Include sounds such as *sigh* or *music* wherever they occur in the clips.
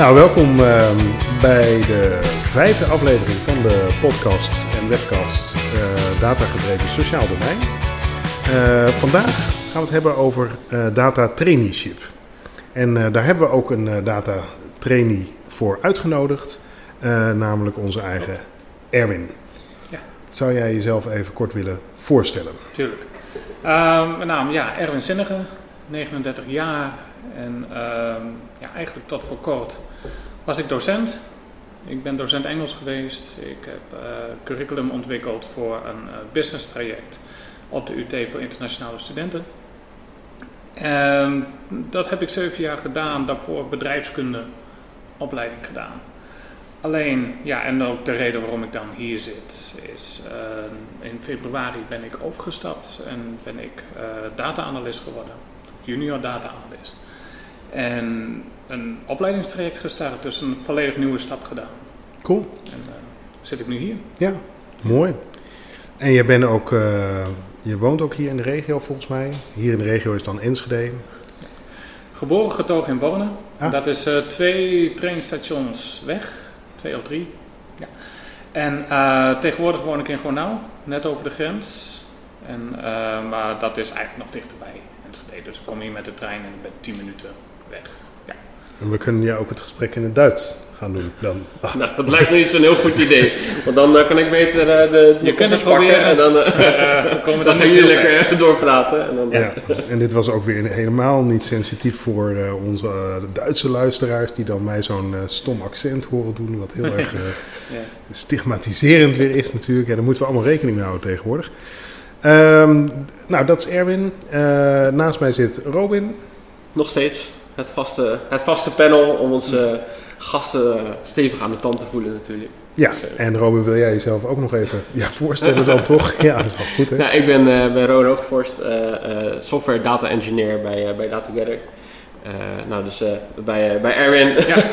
Nou, welkom ehm, bij de vijfde aflevering van de podcast en webcast eh Data Gedreven Sociaal Domein. Eh, vandaag gaan we het hebben over eh, data traineeship. En eh, daar hebben we ook een eh, data trainee voor uitgenodigd, eh, namelijk onze eigen Erwin. Ja. Zou jij jezelf even kort willen voorstellen? Tuurlijk. Ehm, mijn naam, ja, Erwin Zinnige, 39 jaar. En ehm, ja, eigenlijk tot voor kort was ik docent. Ik ben docent Engels geweest. Ik heb eh, curriculum ontwikkeld voor een eh, business traject op de UT voor internationale studenten. En dat heb ik zeven jaar gedaan, daarvoor bedrijfskunde opleiding gedaan. Alleen, ja, en ook de reden waarom ik dan hier zit, is eh, in februari ben ik overgestapt en ben ik eh data-analyst geworden, of junior data-analyst. En een opleidingstraject gestart, dus een volledig nieuwe stap gedaan. Cool. En uh, zit ik nu hier. Ja, mooi. En je bent ook, uh, je woont ook hier in de regio volgens mij. Hier in de regio is dan Enschede. Geboren getogen in Borne. Ah. Dat is uh, twee treinstations weg, twee of drie. Ja. En tegenwoordig woon ik in Gronau, net over de grens. En, maar dat is eigenlijk nog dichterbij Enschede. Dus ik kom hier met de trein en ik ben tien minuten weg. En we kunnen ja ook het gesprek in het Duits gaan doen dan. Ah. *laughs* Nou, dat lijkt me niet zo'n heel goed idee. Want dan uh, kan ik beter uh, de, Je kunt het proberen en dan, *laughs* *laughs* uh, komen dan gaan jullie lekker doorpraten. En, dan, ja, en dit was ook weer helemaal niet sensitief voor onze Duitse luisteraars die dan mij zo'n stom accent horen doen. Wat heel erg ja. stigmatiserend weer is natuurlijk. Ja, daar moeten we allemaal rekening mee houden tegenwoordig. Um, nou, dat is Erwin. naast mij zit Robin. Nog steeds. Het vaste, het vaste panel om ons gasten stevig aan de tand te voelen natuurlijk. Ja, dus, uh, en Robin, wil jij jezelf ook nog even ja, voorstellen dan toch? *laughs* Ja, dat is wel goed hè? Nou, ik ben, uh, ben Rowan Hoogvorst, uh, software data engineer bij, bij DataGather. nou, dus bij, bij Erwin. Ja.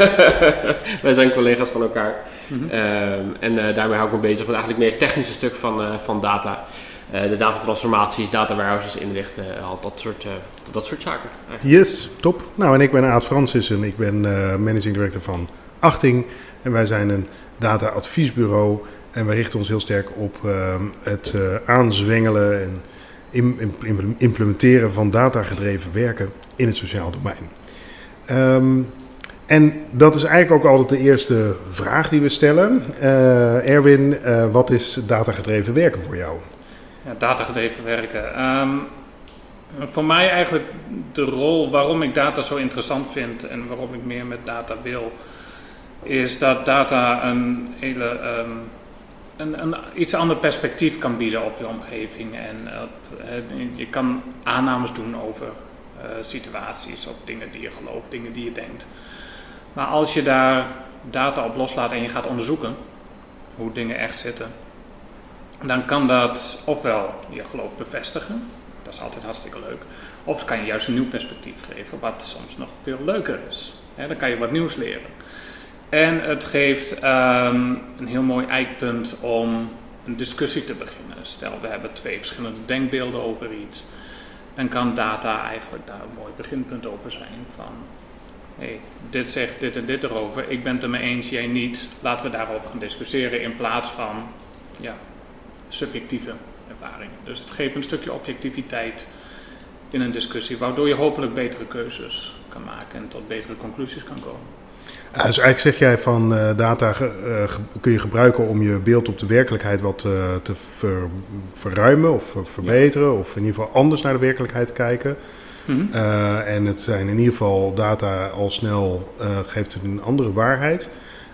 *laughs* Wij zijn collega's van elkaar. Mm -hmm. en daarmee hou ik me bezig met eigenlijk meer het technische stuk van, van data. Uh, de datatransformaties, data warehouses inrichten, al dat soort, uh, dat soort zaken. Yes, top. Nou, en ik ben Aad Francissen. Ik ben managing director van Achting. En wij zijn een data-adviesbureau. En wij richten ons heel sterk op het aanzwengelen en implementeren van datagedreven werken in het sociaal domein. Um, en dat is eigenlijk ook altijd de eerste vraag die we stellen. Erwin, wat is datagedreven werken voor jou? Ja, datagedreven werken. Um, voor mij eigenlijk de rol waarom ik data zo interessant vind en waarom ik meer met data wil, is dat data een hele um, een, een, iets ander perspectief kan bieden op je omgeving. En je kan aannames doen over uh, situaties of dingen die je gelooft, dingen die je denkt. Maar als je daar data op loslaat en je gaat onderzoeken hoe dingen echt zitten, dan kan dat ofwel je geloof bevestigen, dat is altijd hartstikke leuk, of kan je juist een nieuw perspectief geven, wat soms nog veel leuker is. Dan kan je wat nieuws leren. En het geeft um, een heel mooi eikpunt om een discussie te beginnen. Stel, we hebben twee verschillende denkbeelden over iets. Dan kan data eigenlijk daar een mooi beginpunt over zijn. Van, hey, dit zegt dit en dit erover, ik ben het er mee eens, jij niet. Laten we daarover gaan discussiëren in plaats van, ja, subjectieve ervaringen. Dus het geeft een stukje objectiviteit in een discussie, waardoor je hopelijk betere keuzes kan maken en tot betere conclusies kan komen. Ja, dus eigenlijk zeg jij van uh, data uh, kun je gebruiken om je beeld op de werkelijkheid wat uh, te ver, verruimen of verbeteren, ja. of in ieder geval anders naar de werkelijkheid te kijken. Mm -hmm. en het zijn in ieder geval data al snel geeft een andere waarheid.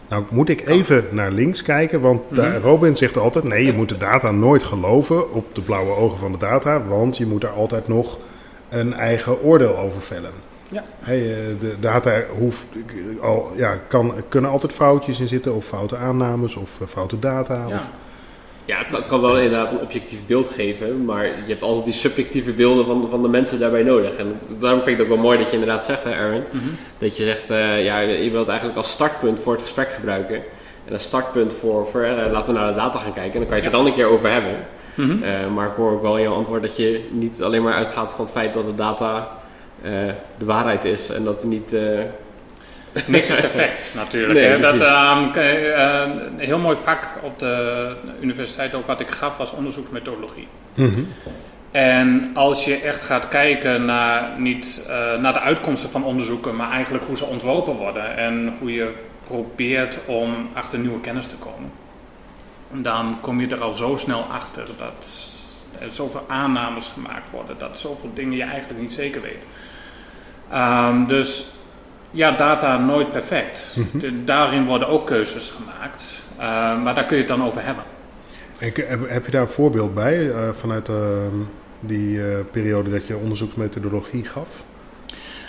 Nou moet ik even naar links kijken, want -hmm. Robin zegt altijd... nee, je moet de data nooit geloven op de blauwe ogen van de data... want je moet daar altijd nog een eigen oordeel over vellen. Ja. Hey, de data hoeft, al, ja, kan, kunnen altijd foutjes in zitten... of foute aannames of foute data. Ja. Of... Ja, het kan, het kan, wel inderdaad een objectief beeld geven, maar je hebt altijd die subjectieve beelden van, van de mensen daarbij nodig. En daarom vind ik het ook wel mooi dat je inderdaad zegt, hè, Erwin, mm -hmm. dat je zegt, uh, ja, je wilt eigenlijk als startpunt voor het gesprek gebruiken. En een startpunt voor, voor uh, laten we naar de data gaan kijken en dan kan je het er dan een keer over hebben. Mm -hmm. uh, maar ik hoor ook wel in jouw antwoord dat je niet alleen maar uitgaat van het feit dat de data de waarheid is en dat het niet... Niks is perfect *laughs* natuurlijk. Nee, hè. Dat, ehm, eh, een heel mooi vak op de universiteit ook wat ik gaf was onderzoeksmethodologie. Mhm. En als je echt gaat kijken naar, niet, eh, naar de uitkomsten van onderzoeken, maar eigenlijk hoe ze ontworpen worden en hoe je probeert om achter nieuwe kennis te komen, dan kom je er al zo snel achter dat er zoveel aannames gemaakt worden, dat zoveel dingen je eigenlijk niet zeker weet. Ehm, dus ja, data nooit perfect. De- daarin worden ook keuzes gemaakt, eh, maar daar kun je het dan over hebben. En k- heb, je daar een voorbeeld bij eh, vanuit eh, die eh, periode dat je onderzoeksmethodologie gaf?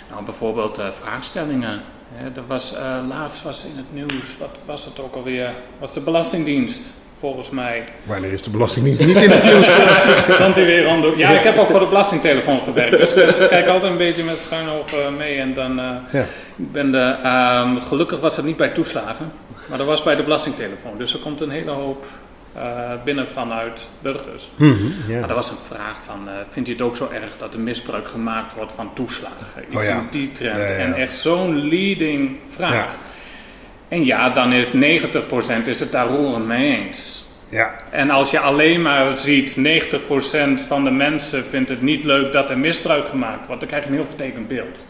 Nou, bijvoorbeeld eh, vraagstellingen. Hè, er was, eh, laatst was in het nieuws, wat was het ook alweer? Was de Belastingdienst, volgens mij. Wanneer is de Belastingdienst niet in het *laughs* nieuws? Komt hij weer aan Ja, ik heb ook voor de Belastingtelefoon gewerkt. Dus ik kijk altijd een beetje met schuin oog eh, mee. En dan eh, Ja. ben de, ehm, gelukkig was het niet bij toeslagen, maar dat was bij de Belastingtelefoon. Dus er komt een hele hoop eh, binnen vanuit burgers. Mhm, Maar er was een vraag van, vindt u het ook zo erg dat er misbruik gemaakt wordt van toeslagen? Iets Oh ja. in die trend. Ja. En echt zo'n leading vraag. En ja, dan is 90% is het daar roerend mee eens. ja. En als je alleen maar ziet, 90% van de mensen vindt het niet leuk dat er misbruik gemaakt wordt, dan krijg je een heel vertekend beeld.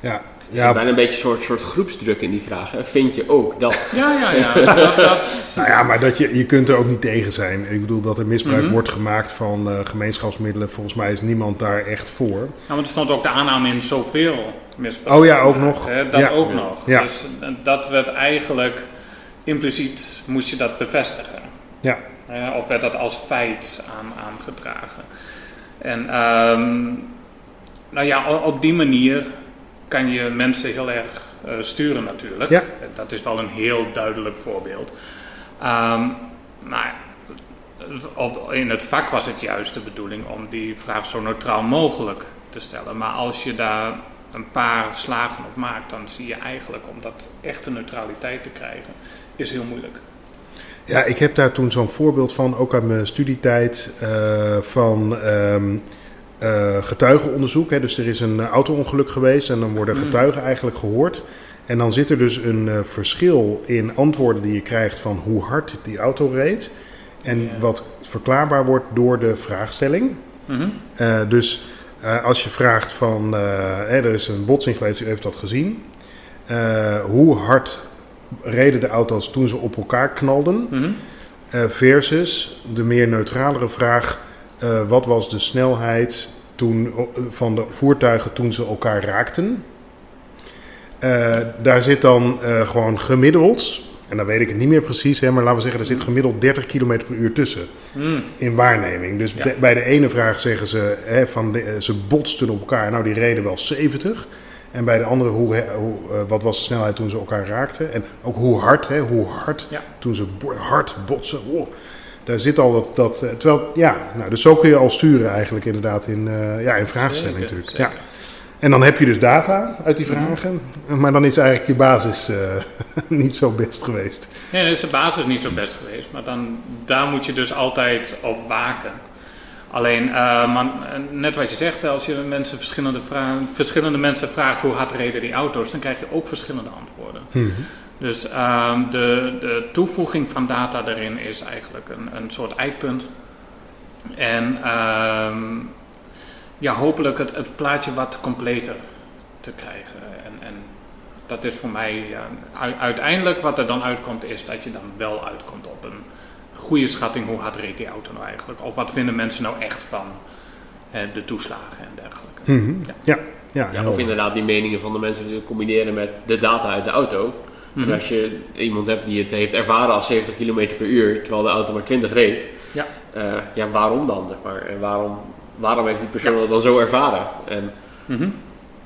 ja. Er zit Ja, bijna een beetje een soort, soort groepsdruk in die vragen. Vind je ook dat? *laughs* Ja, ja, ja. *laughs* dat, dat, Nou ja, maar dat je, je kunt er ook niet tegen zijn. Ik bedoel dat er misbruik Mhm. wordt gemaakt van eh, gemeenschapsmiddelen. Volgens mij is niemand daar echt voor. Nou, maar er stond ook de aanname in zoveel misbruik. Oh ja, ook gemaakt, nog. hè, Dat Ja. ook nog. Ja. Dus dat werd eigenlijk, impliciet moest je dat bevestigen. Ja, hè, of werd dat als feit aan, aangedragen. En ehm, nou ja, op die manier kan je mensen heel erg eh, sturen natuurlijk. Ja. Dat is wel een heel duidelijk voorbeeld. Ehm, maar op, in het vak was het juist de bedoeling om die vraag zo neutraal mogelijk te stellen. Maar als je daar een paar slagen op maakt, dan zie je eigenlijk om dat echte neutraliteit te krijgen, is heel moeilijk. Ja, ik heb daar toen zo'n voorbeeld van, ook uit mijn studietijd, eh, van ehm, eh, getuigenonderzoek. Hè. Dus er is een auto-ongeluk geweest en dan worden Mm. getuigen eigenlijk gehoord. En dan zit er dus een eh, verschil in antwoorden die je krijgt van hoe hard die auto reed. En wat verklaarbaar wordt door de vraagstelling. Mhm. Eh, dus eh, als je vraagt van, eh, hè, er is een botsing geweest, u heeft dat gezien. Eh, hoe hard reden de auto's toen ze op elkaar knalden? Eh, versus de meer neutralere vraag: eh, wat was de snelheid toen, van de voertuigen toen ze elkaar raakten? Eh, daar zit dan eh, gewoon gemiddeld, en dan weet ik het niet meer precies, hè, maar laten we zeggen, er zit gemiddeld 30 km per uur tussen Mm. in waarneming. Dus Ja. de- bij de ene vraag zeggen ze, hè, van de- ze botsten op elkaar, nou die reden wel 70. En bij de andere, hoe, hoe, wat was de snelheid toen ze elkaar raakten? En ook hoe hard, hè, hoe hard Ja. toen ze hard botsen. Oh, daar zit al dat, dat eh, terwijl, ja, nou, dus zo kun je al sturen eigenlijk inderdaad in, eh, ja, in vraagstelling Zeker, natuurlijk. zeker. Ja. En dan heb je dus data uit die vragen, maar dan is eigenlijk je basis eh, *laughs* niet zo best geweest. Nee, dan is de basis niet zo best geweest, maar dan, daar moet je dus altijd op waken. Alleen, maar, eh, net wat je zegt, als je mensen verschillende, vra- verschillende mensen vraagt hoe hard reden die auto's, dan krijg je ook verschillende antwoorden. Mhm. Dus ehm, de, de toevoeging van data daarin is eigenlijk een, een soort eikpunt. En ehm, ja, hopelijk het, het plaatje wat completer te krijgen. En, en dat is voor mij ja, u- uiteindelijk wat er dan uitkomt, is dat je dan wel uitkomt op een goede schatting hoe hard reed die auto nou eigenlijk. Of wat vinden mensen nou echt van eh, de toeslagen en dergelijke. Mhm. Ja. Ja, ja, of inderdaad die meningen van de mensen die combineren met de data uit de auto. Mhm. En als je iemand hebt die het heeft ervaren als 70 km per uur, terwijl de auto maar 20 reed. Ja. eh, ja, waarom dan? Zeg maar? En waarom, waarom heeft die persoon dat dan zo ervaren? En Mhm.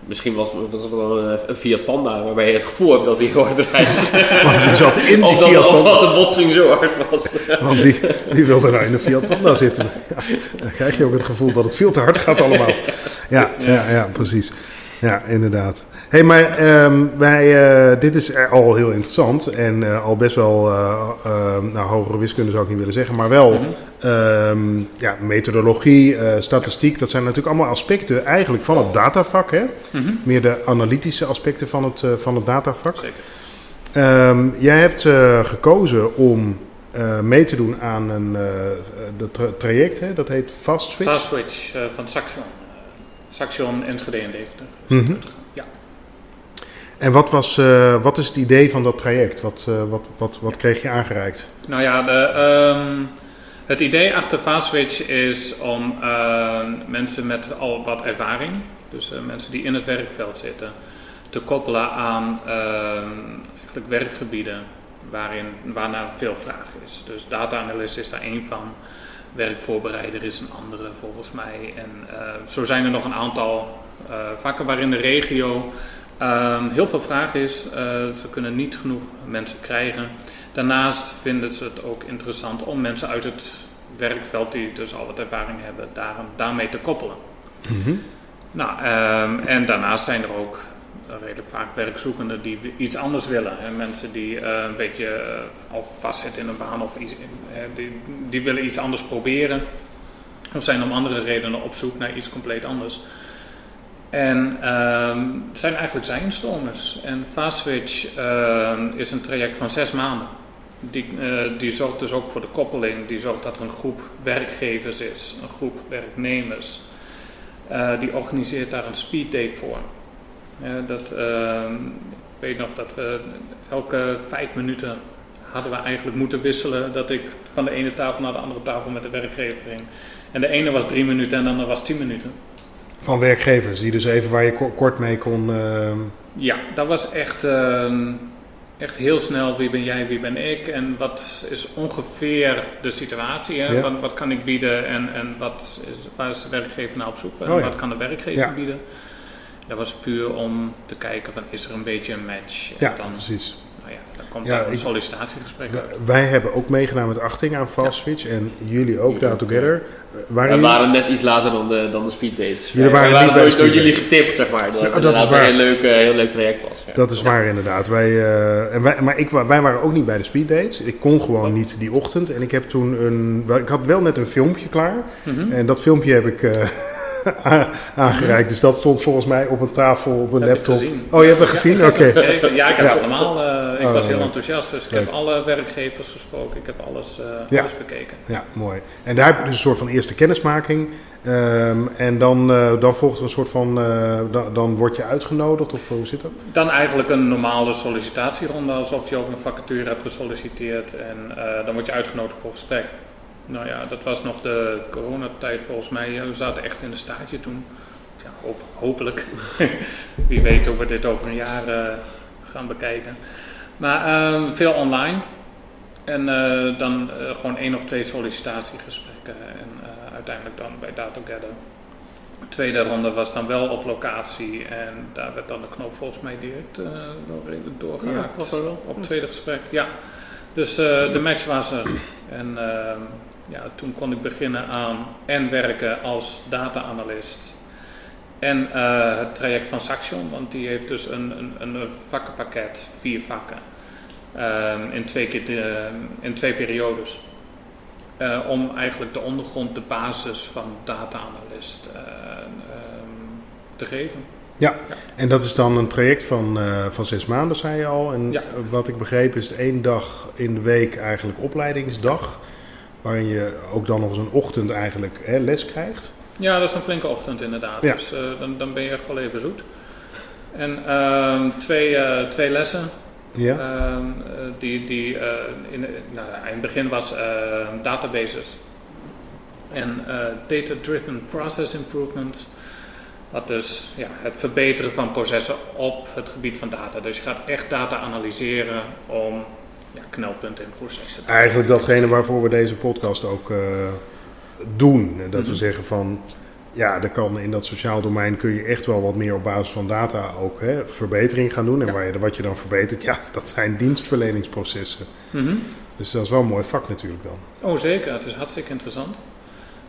misschien was, was het wel een, een Fiat Panda waarbij je het gevoel hebt dat hij hard rijdt. Want die zat in die of, dat, of dat de botsing zo hard was. Want wie, wie wil er nou in de Fiat Panda zitten? Ja, dan krijg je ook het gevoel dat het veel te hard gaat allemaal. *laughs* Ja, ja, ja precies. Ja, inderdaad. hey, maar ehm, wij, eh, dit is al heel interessant en eh, al best wel, ehm, nou hogere wiskunde zou ik niet willen zeggen, maar wel Mhm. ehm, ja, methodologie, statistiek, dat zijn natuurlijk allemaal aspecten eigenlijk van het datavak, hè? Mhm. meer de analytische aspecten van het, van het datavak. Zeker. Ehm, jij hebt gekozen om mee te doen aan een tra- traject, hè? dat heet Fast Switch. Fast Switch van Saxion. Saxion, Enschede en Deventer. Mhm. Ja. En wat, was, eh, wat is het idee van dat traject? Wat, eh, wat, wat, wat kreeg je aangereikt? Nou ja, de, ehm, het idee achter Fastswitch is om eh, mensen met al wat ervaring, dus mensen die in het werkveld zitten, te koppelen aan ehm, eigenlijk werkgebieden waarin, waarnaar veel vraag is. Dus data-analyst is daar één van, werkvoorbereider is een andere volgens mij. En eh, zo zijn er nog een aantal eh, vakken waarin de regio ehm, heel veel vraag is. Eh, ze kunnen niet genoeg mensen krijgen. Daarnaast vinden ze het ook interessant om mensen uit het werkveld die dus al wat ervaring hebben, daar, daarmee te koppelen. Nou, ehm, en daarnaast zijn er ook redelijk vaak werkzoekenden die iets anders willen. En mensen die eh, een beetje eh, al vastzitten in een baan of eh, die, die willen iets anders proberen. Of zijn om andere redenen op zoek naar iets compleet anders. En ehm, zijn eigenlijk zijnstormers. En FastSwitch ehm, is een traject van zes maanden. Die, eh, die zorgt dus ook voor de koppeling. Die zorgt dat er een groep werkgevers is, een groep werknemers. Eh, die organiseert daar een speeddate voor. Dat, ehm, ik weet nog dat we elke vijf minuten hadden we eigenlijk moeten wisselen. Dat ik van de ene tafel naar de andere tafel met de werkgever ging. En de ene was drie minuten en de andere was tien minuten. Van werkgevers, die dus even waar je ko- kort mee kon... ehm, Ja, dat was echt, ehm, echt heel snel wie ben jij, wie ben ik en wat is ongeveer de situatie. Hè? Ja. Wat, wat kan ik bieden en, en wat is, waar is de werkgever naar op zoek en Oh ja. wat kan de werkgever Ja. bieden. Dat was puur om te kijken van is er een beetje een match. En ja, dan, precies. nou ja, dan komt Ja, daar een ik- sollicitatiegesprek uit. Wij hebben ook meegedaan met achting aan Fast Switch en jullie ook, Down Together. Waren waren net iets later dan de, dan de speeddates. Jullie waren door, door jullie getipt, zeg maar. Dat, Ja, dat is waar. een heel leuk, eh, heel leuk traject was. Ja. Dat is waar inderdaad. Wij, eh, en wij, maar ik, wa- wij waren ook niet bij de speeddates. Ik kon gewoon niet die ochtend. En ik heb toen een... Ik had wel net een filmpje klaar. Mhm. En dat filmpje heb ik eh, *laughs* aangereikt. Dus dat stond volgens mij op een tafel, op een Heb laptop. Oh, je hebt het gezien? *laughs* Oké. Ja, ik, ja, ik heb Ja. het allemaal. eh, ik Oh, was heel leuk. enthousiast, dus ik heb alle werkgevers gesproken. Ik heb alles, eh, Ja. alles bekeken. Ja, mooi. En daar heb je dus een soort van eerste kennismaking. Ehm, en dan, eh, dan volgt er een soort van... dan, dan word je uitgenodigd of hoe zit dat? Dan eigenlijk een normale sollicitatieronde, alsof je op een vacature hebt gesolliciteerd en dan word je uitgenodigd voor gesprek. Nou ja, dat was nog de coronatijd volgens mij. We zaten echt in de staartje toen. Ja, hoop- hopelijk. *laughs* Wie weet hoe we dit over een jaar eh, gaan bekijken. Maar ehm, veel online. En eh, dan eh, gewoon één of twee sollicitatiegesprekken. En uiteindelijk dan bij DataGather. De tweede ronde was dan wel op locatie. En daar werd dan de knop volgens mij direct wel redelijk doorgehaakt. Ja, wel. Op het tweede gesprek, ja. Dus de match was er. En ehm, ja, toen kon ik beginnen aan en werken als data-analyst. En eh, het traject van Saxion, want die heeft dus een, een, een vakkenpakket, vier vakken. ehm, in, twee keer de, in twee periodes. Eh, om eigenlijk de ondergrond, de basis van data-analyst eh, ehm, te geven. En dat is dan een traject van, van zes maanden, zei je al. En Ja. wat ik begreep is het één dag in de week eigenlijk opleidingsdag. Waarin je ook dan nog eens een ochtend eigenlijk hè, les krijgt. Ja, dat is een flinke ochtend inderdaad. Ja. Dus eh, dan, dan ben je echt wel even zoet. En ehm, twee, eh, twee lessen. Ja, Ehm, eh, die, die in, nou, in het begin was eh, databases. En data-driven process improvement. Wat dus ja, het verbeteren van processen op het gebied van data. Dus je gaat echt data analyseren om ja, knelpunten in processen eigenlijk datgene waarvoor we deze podcast ook eh, doen. Dat we Mhm. zeggen van, ja, er kan in dat sociaal domein kun je echt wel wat meer op basis van data ook hè, verbetering gaan doen. En Ja. waar je, wat je dan verbetert, ja, dat zijn dienstverleningsprocessen. Mhm. Dus dat is wel een mooi vak natuurlijk dan. Oh, zeker. Het is hartstikke interessant.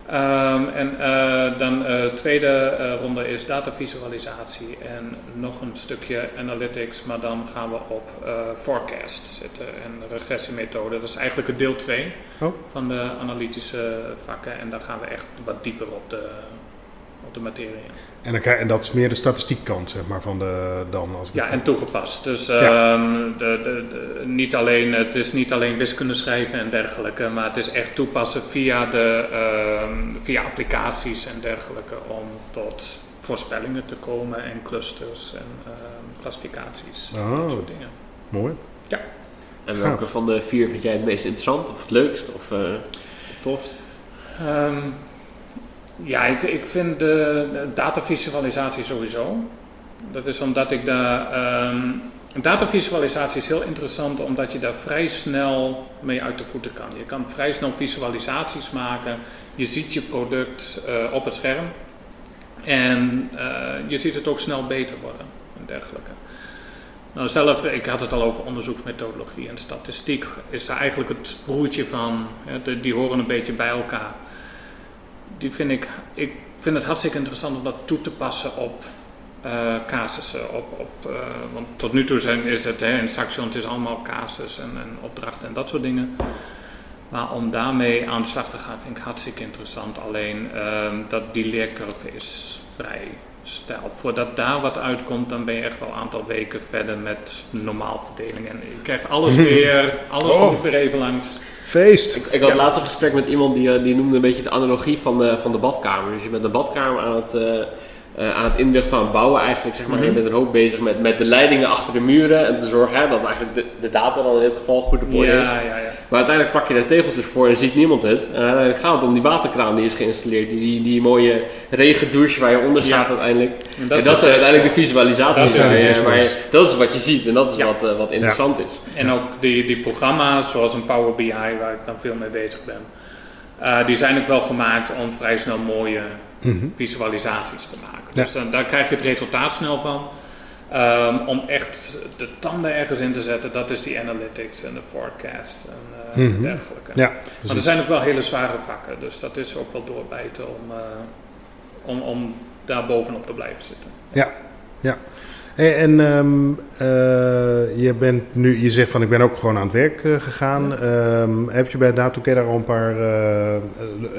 Ehm, en uh, dan de tweede ronde is datavisualisatie en nog een stukje analytics, maar dan gaan we op forecast zitten en regressiemethode. Dat is eigenlijk het deel 2 oh. van de analytische vakken en dan gaan we echt wat dieper op de, op de materie. En, dan, en dat is meer de statistiekkant, zeg maar, van de dan als ik Ja, en toegepast. Dus ja. Ehm, de, de, de, niet alleen, het is niet alleen wiskunde schrijven en dergelijke, maar het is echt toepassen via, de, uh, via applicaties en dergelijke om tot voorspellingen te komen en clusters en uh, klassificaties. Oh, dat soort dingen. Mooi. Ja. En welke van de vier vind jij het meest interessant of het leukst of uh, het tofst? Um, ja, ik, ik vind de, datavisualisatie sowieso. Dat is omdat ik daar. Um, datavisualisatie is heel interessant omdat je daar vrij snel mee uit de voeten kan. Je kan vrij snel visualisaties maken. Je ziet je product uh, op het scherm. En uh, je ziet het ook snel beter worden en dergelijke. Nou, zelf, ik had het al over onderzoeksmethodologie en statistiek. Is eigenlijk het broertje van, die horen een beetje bij elkaar die vind ik, ik vind het hartstikke interessant om dat toe te passen op uh, casussen. Op, op, uh, want tot nu toe zijn, is het hè, in Saxion, het is allemaal casus en, en opdrachten en dat soort dingen. Maar om daarmee aan de slag te gaan vind ik hartstikke interessant. Alleen uh, dat die leercurve is vrij stijl. Voordat daar wat uitkomt, dan ben je echt wel een aantal weken verder met normaalverdeling. En je krijgt alles *laughs* weer, alles oh. weer even langs. Feest. Ik, ik had laatst een gesprek met iemand die, eh, die noemde een beetje de analogie van de, van de badkamer. Dus je bent de badkamer aan het, uh, uh, aan het inrichten van het bouwen eigenlijk, zeg maar. Mm -hmm. Je bent een hoop bezig met, met de leidingen achter de muren en te zorgen hè, dat eigenlijk de, de data dan in dit geval goed op orde ja, is. Ja, ja. Maar uiteindelijk pak je daar tegeltjes voor en ziet niemand het. En uiteindelijk gaat het om die waterkraan die is geïnstalleerd. Die, die, die mooie regendouche waar je onder staat uiteindelijk. En dat, en dat is uiteindelijk de visualisatie. Dat, is, maar dat is wat je ziet en dat is wat, uh, wat interessant is. En ook die, die programma's zoals een Power BI waar ik dan veel mee bezig ben. Uh, die zijn ook wel gemaakt om vrij snel mooie mm -hmm. visualisaties te maken. Dus dan, daar krijg je het resultaat snel van. Um, om echt de tanden ergens in te zetten, dat is die analytics en de forecast en uh, mm -hmm. dergelijke. Ja, maar er zijn ook wel hele zware vakken, dus dat is ook wel doorbijten om, uh, om, om daar bovenop te blijven zitten. Ja, ja. Hey, en um, uh, je bent nu, je zegt van ik ben ook gewoon aan het werk gegaan. Ja. Um, heb je bij DatoCare daar al een paar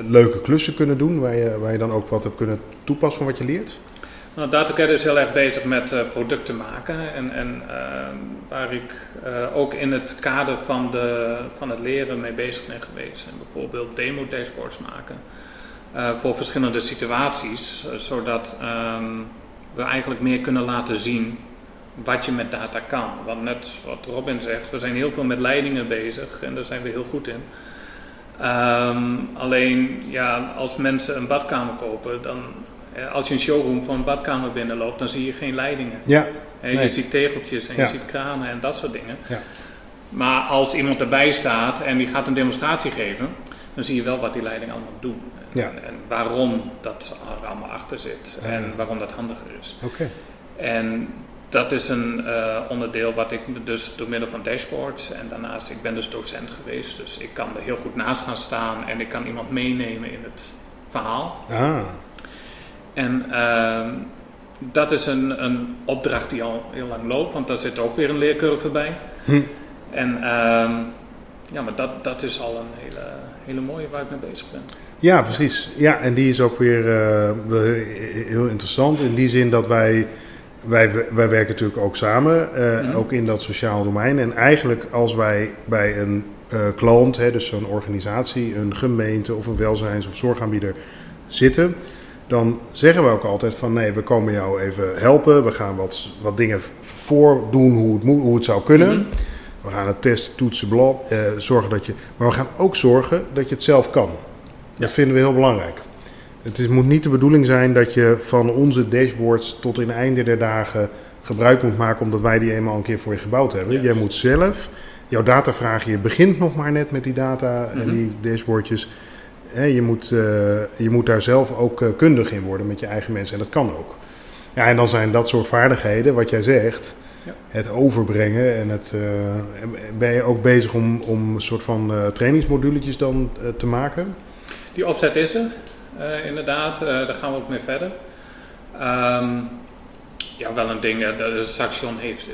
leuke klussen kunnen doen, waar je, waar je dan ook wat hebt kunnen toepassen van wat je leert? Nou, DataCAD is heel erg bezig met uh, producten maken en, en uh, waar ik uh, ook in het kader van, de, van het leren mee bezig ben geweest. En bijvoorbeeld demo dashboards maken voor verschillende situaties, zodat um, we eigenlijk meer kunnen laten zien wat je met data kan. Want net wat Robin zegt, we zijn heel veel met leidingen bezig en daar zijn we heel goed in. Um, alleen ja, als mensen een badkamer kopen, dan als je een showroom van een badkamer binnenloopt, dan zie je geen leidingen. Ja. Je nee. ziet tegeltjes en ja. je ziet kranen en dat soort dingen. Ja. Maar als iemand erbij staat en die gaat een demonstratie geven, dan zie je wel wat die leidingen allemaal doen. Ja. En, en, waarom dat er allemaal achter zit en waarom dat handiger is. Oké. Okay. En dat is een uh, onderdeel wat ik dus door middel van dashboards en daarnaast, ik ben dus docent geweest, dus ik kan er heel goed naast gaan staan en ik kan iemand meenemen in het verhaal. Ah. En uh, dat is een, een opdracht die al heel lang loopt, want daar zit ook weer een leercurve bij. Hm. En uh, ja, maar dat, dat is al een hele, hele mooie waar ik mee bezig ben. Ja, precies. Ja, en die is ook weer uh, heel interessant in die zin dat wij, wij, wij werken natuurlijk ook samen, uh, mm. ook in dat sociaal domein. En eigenlijk als wij bij een uh, klant, hè, dus zo'n organisatie, een gemeente of een welzijns- of zorgaanbieder zitten dan zeggen we ook altijd van nee, we komen jou even helpen. We gaan wat, wat dingen voordoen hoe het, moet, hoe het zou kunnen. Mm-hmm. We gaan het testen, toetsen, blad, eh, zorgen dat je... Maar we gaan ook zorgen dat je het zelf kan. Dat ja. vinden we heel belangrijk. Het is, moet niet de bedoeling zijn dat je van onze dashboards tot in het einde der dagen gebruik moet maken... omdat wij die eenmaal een keer voor je gebouwd hebben. Ja. Jij moet zelf jouw data vragen. Je begint nog maar net met die data en die dashboardjes je, moet, uh, je moet daar zelf ook uh, kundig in worden met je eigen mensen. En dat kan ook. Ja, en dan zijn dat soort vaardigheden, wat jij zegt, ja. het overbrengen. En het, uh, ben je ook bezig om, om een soort van trainingsmoduletjes dan te maken? Die opzet is er. eh, inderdaad. Eh, daar gaan we ook mee verder. Ehm, ja, wel een ding. De Saxion heeft,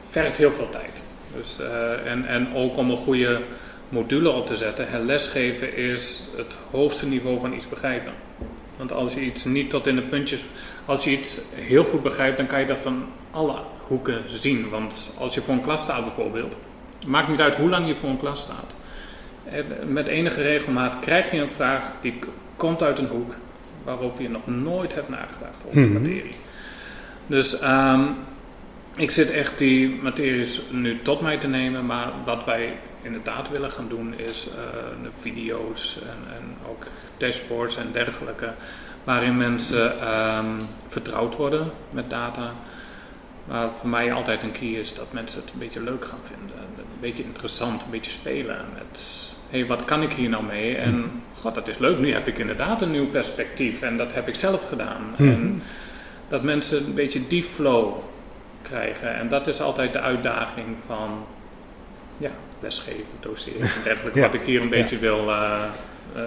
vergt heel veel tijd. Dus, en, en ook om een goede module op te zetten. Het lesgeven is het hoogste niveau van iets begrijpen. Want als je iets niet tot in de puntjes, als je iets heel goed begrijpt, dan kan je dat van alle hoeken zien. Want als je voor een klas staat bijvoorbeeld, maakt niet uit hoe lang je voor een klas staat. Met enige regelmaat krijg je een vraag die komt uit een hoek waarover je nog nooit hebt nagedacht over de mhm. materie. Dus um, ik zit echt die materies nu tot mij te nemen, maar wat wij inderdaad willen gaan doen is uh, video's en, en, ook dashboards en dergelijke, waarin mensen um, vertrouwd worden met data. Maar voor mij altijd een key is dat mensen het een beetje leuk gaan vinden, een beetje interessant, een beetje spelen met, hé, hey, wat kan ik hier nou mee? En mhm. god, dat is leuk, nu heb ik inderdaad een nieuw perspectief en dat heb ik zelf gedaan. Mhm. En dat mensen een beetje die flow krijgen. En dat is altijd de uitdaging van ja, lesgeven, doseren en dergelijke. Wat ik hier een beetje wil, uh, uh,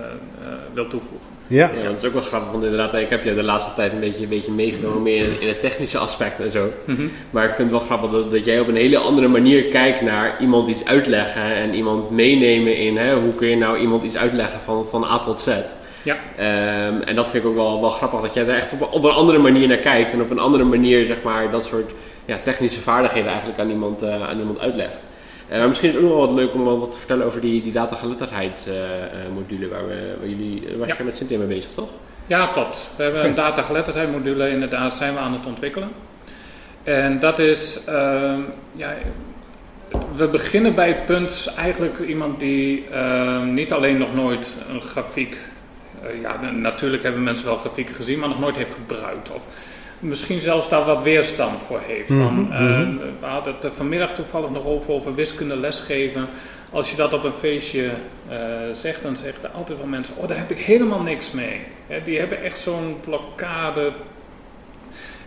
wil toevoegen. Ja. ja, dat is ook wel grappig, want inderdaad, ik heb je de laatste tijd een beetje, een beetje meegenomen meer in, in het technische aspect en zo. Mhm. Maar ik vind het wel grappig dat, dat, jij op een hele andere manier kijkt naar iemand iets uitleggen en iemand meenemen in hè, hoe kun je nou iemand iets uitleggen van, van A tot Z. Ja. Um, en dat vind ik ook wel, wel grappig, dat jij er echt op, op, een andere manier naar kijkt en op een andere manier, zeg maar, dat soort ja, technische vaardigheden eigenlijk aan iemand, uh, aan iemand uitlegt. Uh, maar misschien is het ook nog wel wat leuk om wat te vertellen over die, die datageletterdheid uh, module waar, we, waar jullie, waar ja. je met Cynthia mee bezig, toch? Ja, klopt. We hebben een datageletterdheid module inderdaad zijn we aan het ontwikkelen. En dat is, uh, ja, we beginnen bij het punt eigenlijk iemand die ehm, niet alleen nog nooit een grafiek, ja natuurlijk hebben mensen wel grafieken gezien, maar nog nooit heeft gebruikt. Of misschien zelfs daar wat weerstand voor heeft. Mm van, uh, we hadden het vanmiddag toevallig nog over, over wiskunde lesgeven. Als je dat op een feestje uh, zegt, dan zeggen er altijd wel mensen: Oh, daar heb ik helemaal niks mee. die hebben echt zo'n blokkade.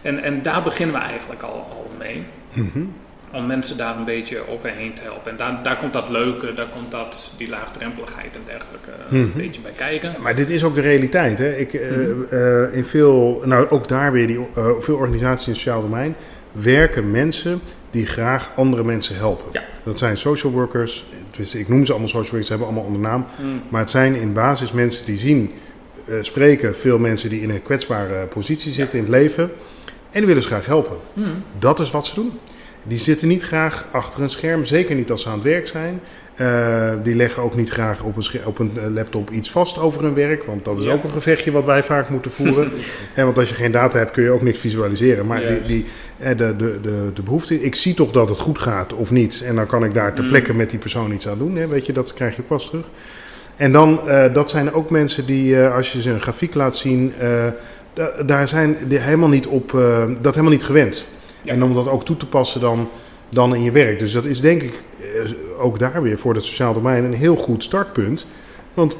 En, en daar beginnen we eigenlijk al, al mee. Mm om mensen daar een beetje overheen te helpen. En daar, daar komt dat leuke, daar komt dat, die laagdrempeligheid en dergelijke een mhm. beetje bij kijken. Maar dit is ook de realiteit. Hè? Ik, eh, mhm. eh, in veel, nou ook daar weer, die, uh, veel organisaties in het sociaal domein werken mensen die graag andere mensen helpen. Ja. Dat zijn social workers, ik noem ze allemaal social workers, ze hebben allemaal onder naam. Mhm. Maar het zijn in basis mensen die zien, spreken veel mensen die in een kwetsbare positie zitten in het leven. En die willen ze graag helpen. Dat is wat ze doen. Die zitten niet graag achter een scherm, zeker niet als ze aan het werk zijn. Uh, die leggen ook niet graag op een, op een eh, laptop iets vast over hun werk, want dat is ook een gevechtje wat wij vaak moeten voeren. *laughs* en want als je geen data hebt kun je ook niks visualiseren. Maar die, die, de, de, de, de behoefte, ik zie toch dat het goed gaat of niet. En dan kan ik daar ter mm. plekke met die persoon iets aan doen. Hè, weet je, dat krijg je pas terug. En dan, uh, dat zijn ook mensen die, uh, als je ze een grafiek laat zien, daar zijn die helemaal niet op, dat helemaal niet gewend. En om dat ook toe te passen dan, dan in je werk. Dus dat is denk ik eh, ook daar weer voor het sociaal domein een heel goed startpunt. Want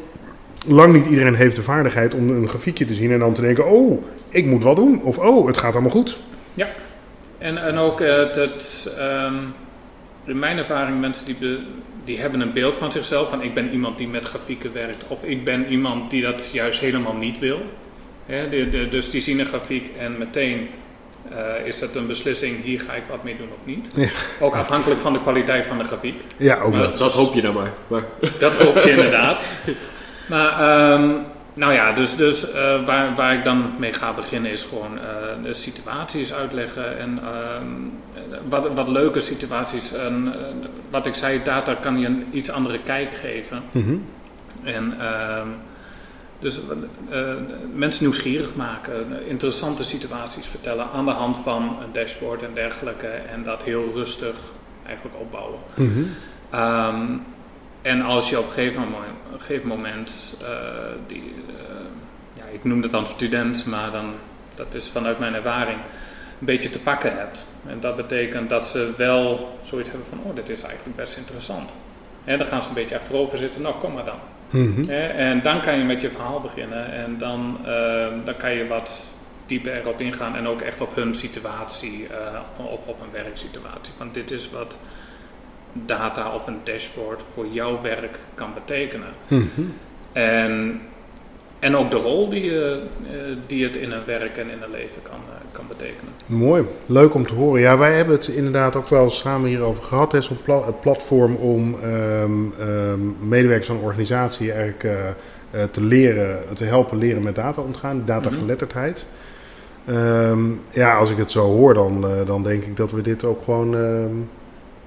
lang niet iedereen heeft de vaardigheid om een grafiekje te zien en dan te denken: oh, ik moet wat doen. Of oh, het gaat allemaal goed. Ja, en, en ook het, het um, in mijn ervaring, mensen die, die hebben een beeld van zichzelf: van ik ben iemand die met grafieken werkt, of ik ben iemand die dat juist helemaal niet wil. de, de, dus die zien een grafiek en meteen uh, is dat een beslissing, hier ga ik wat mee doen of niet? Ja. Ook afhankelijk van de kwaliteit van de grafiek. Ja, ook dat. Dat hoop je dan maar. maar. *laughs* Dat hoop je inderdaad. Maar um, nou ja, dus, dus uh, waar, waar ik dan mee ga beginnen is gewoon uh, de situaties uitleggen. En um, wat, wat leuke situaties. En, wat ik zei, data kan je een iets andere kijk geven. Mm -hmm. En... Um, dus uh, mensen nieuwsgierig maken, interessante situaties vertellen aan de hand van een dashboard en dergelijke. En dat heel rustig eigenlijk opbouwen. Mhm. Ehm, en als je op een gegeven moment, een gegeven moment uh, die, uh, ja, ik noem het dan student, maar dan, dat is vanuit mijn ervaring, een beetje te pakken hebt. En dat betekent dat ze wel zoiets hebben van, oh, dit is eigenlijk best interessant. En dan gaan ze een beetje achterover zitten, nou kom maar dan. Mhm. En dan kan je met je verhaal beginnen en dan, uh, dan kan je wat dieper erop ingaan en ook echt op hun situatie uh, of op een werksituatie. Van dit is wat data of een dashboard voor jouw werk kan betekenen. Mhm. En, en ook de rol die, uh, die het in een werk en in een leven kan, kan betekenen. Mooi, leuk om te horen. Ja, wij hebben het inderdaad ook wel samen hierover gehad. Het is een pla platform om um, um, medewerkers van een organisatie eigenlijk te leren, te helpen leren met data omgaan, datageletterdheid. Um, ja, als ik het zo hoor, dan, dan denk ik dat we dit ook gewoon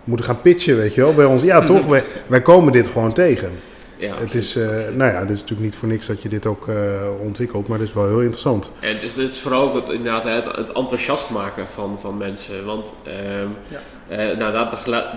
moeten gaan pitchen, weet je wel, bij ons. Ja, toch, *laughs* wij, wij komen dit gewoon tegen. Ja, het is, uh, nou ja, het is natuurlijk niet voor niks dat je dit ook uh, ontwikkelt, maar het is wel heel interessant. En het is, het is vooral ook het, inderdaad het, het, enthousiast maken van, van mensen. Want um, ja. uh, nou,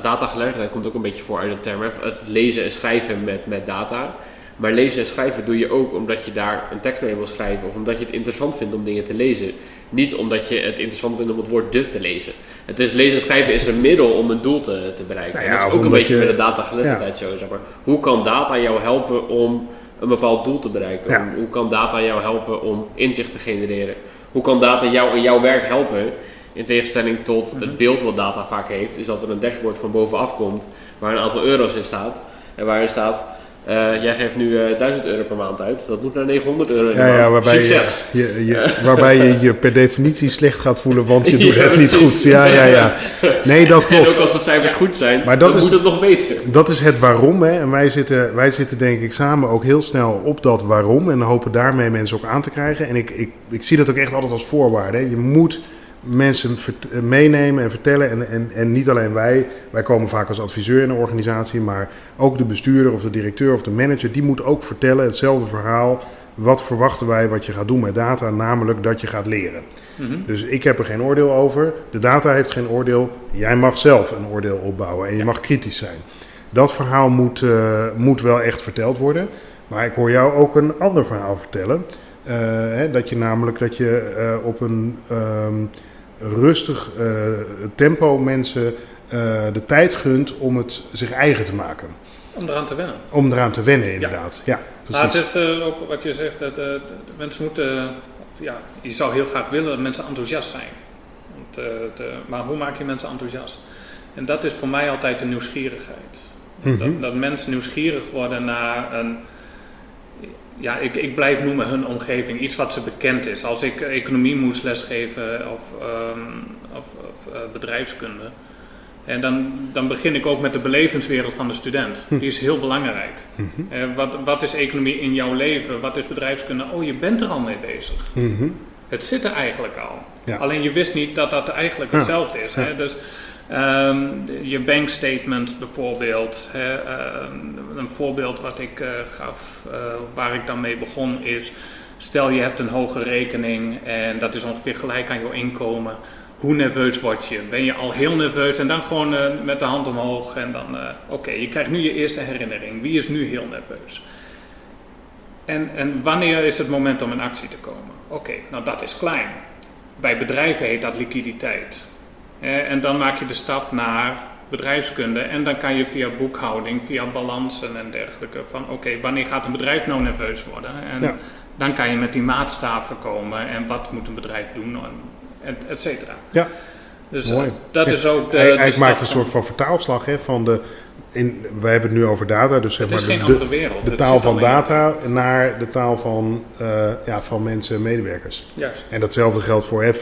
data, komt ook een beetje voor uit de term. Het lezen en schrijven met, met data. Maar lezen en schrijven doe je ook omdat je daar een tekst mee wil schrijven of omdat je het interessant vindt om dingen te lezen. Niet omdat je het interessant vindt om het woord de te lezen. Het is lezen en schrijven is een middel om een doel te, te bereiken. Nou ja, dat is ook een beetje je, met de datageletterdheid ja. zo. Zeg maar. Hoe kan data jou helpen om een bepaald doel te bereiken? Ja. Hoe kan data jou helpen om inzicht te genereren? Hoe kan data jou in jouw werk helpen? In tegenstelling tot het beeld wat data vaak heeft, is dat er een dashboard van bovenaf komt waar een aantal euro's in staat. En waarin staat uh, jij geeft nu uh, eh, 1000 euro per maand uit. Dat moet naar 900 euro ja, ja, waarbij Succes. Je, je, *laughs* waarbij je je per definitie slecht gaat voelen, want je *laughs* doet het niet goed. Ja, ja, ja. *laughs* Nee, dat klopt. En ook als de cijfers goed zijn, maar dat dan is, moet het nog beter. Dat is het waarom. Hè. En wij zitten, wij zitten denk ik samen ook heel snel op dat waarom. En hopen daarmee mensen ook aan te krijgen. En ik, ik, ik zie dat ook echt altijd als voorwaarde. Hè. Je moet mensen eh, meenemen en vertellen. En, en, en niet alleen wij, wij komen vaak als adviseur in een organisatie, maar ook de bestuurder of de directeur of de manager, die moet ook vertellen hetzelfde verhaal. Wat verwachten wij wat je gaat doen met data, namelijk dat je gaat leren. Mhm. Dus ik heb er geen oordeel over. De data heeft geen oordeel. Jij mag zelf een oordeel opbouwen en je mag kritisch zijn. Dat verhaal moet, uh, moet wel echt verteld worden. Maar ik hoor jou ook een ander verhaal vertellen. Uh, hè, dat je namelijk dat je uh, op een um, rustig uh, tempo mensen uh, de tijd gunt om het zich eigen te maken. Om eraan te wennen. Om eraan te wennen, inderdaad. Ja, ja precies. Maar het is uh, ook wat je zegt, dat de mensen moeten, of, ja, je zou heel graag willen dat mensen enthousiast zijn. Want, maar hoe maak je mensen enthousiast? En dat is voor mij altijd de nieuwsgierigheid. Mm -hmm. dat, dat mensen nieuwsgierig worden naar een ja, ik, ik blijf noemen hun omgeving, iets wat ze bekend is. Als ik economie moest lesgeven of, um, of, of uh, bedrijfskunde, en dan, dan begin ik ook met de belevenswereld van de student. Hm. Die is heel belangrijk. Mm uh, wat, wat is economie in jouw leven? Wat is bedrijfskunde? Oh, je bent er al mee bezig. Mm -hmm. Het zit er eigenlijk al. Ja. Alleen je wist niet dat dat eigenlijk hetzelfde is. Hè? Dus Um, je bankstatement bijvoorbeeld. Uh, een voorbeeld wat ik uh, gaf, uh, waar ik dan mee begon, is: stel je hebt een hoge rekening en dat is ongeveer gelijk aan jouw inkomen. Hoe nerveus word je? Ben je al heel nerveus? En dan gewoon eh, met de hand omhoog en dan, oké, je krijgt nu je eerste herinnering. Wie is nu heel nerveus? En, en wanneer is het moment om in actie te komen? Oké, nou dat is klein. Bij bedrijven heet dat liquiditeit. Eh, en dan maak je de stap naar bedrijfskunde en dan kan je via boekhouding, via balansen en dergelijke van oké, wanneer gaat een bedrijf nou nerveus worden? En dan kan je met die maatstaven komen en wat moet een bedrijf doen, en et cetera. Ja. Dus Mooi. dat is ook de. Eigenlijk maak je een soort van vertaalslag hè, van de. In, wij hebben het nu over data, dus zeg het maar de, wereld. de taal van data naar de taal van, uh, ja, van mensen en medewerkers. Juist. En datzelfde geldt voor hè,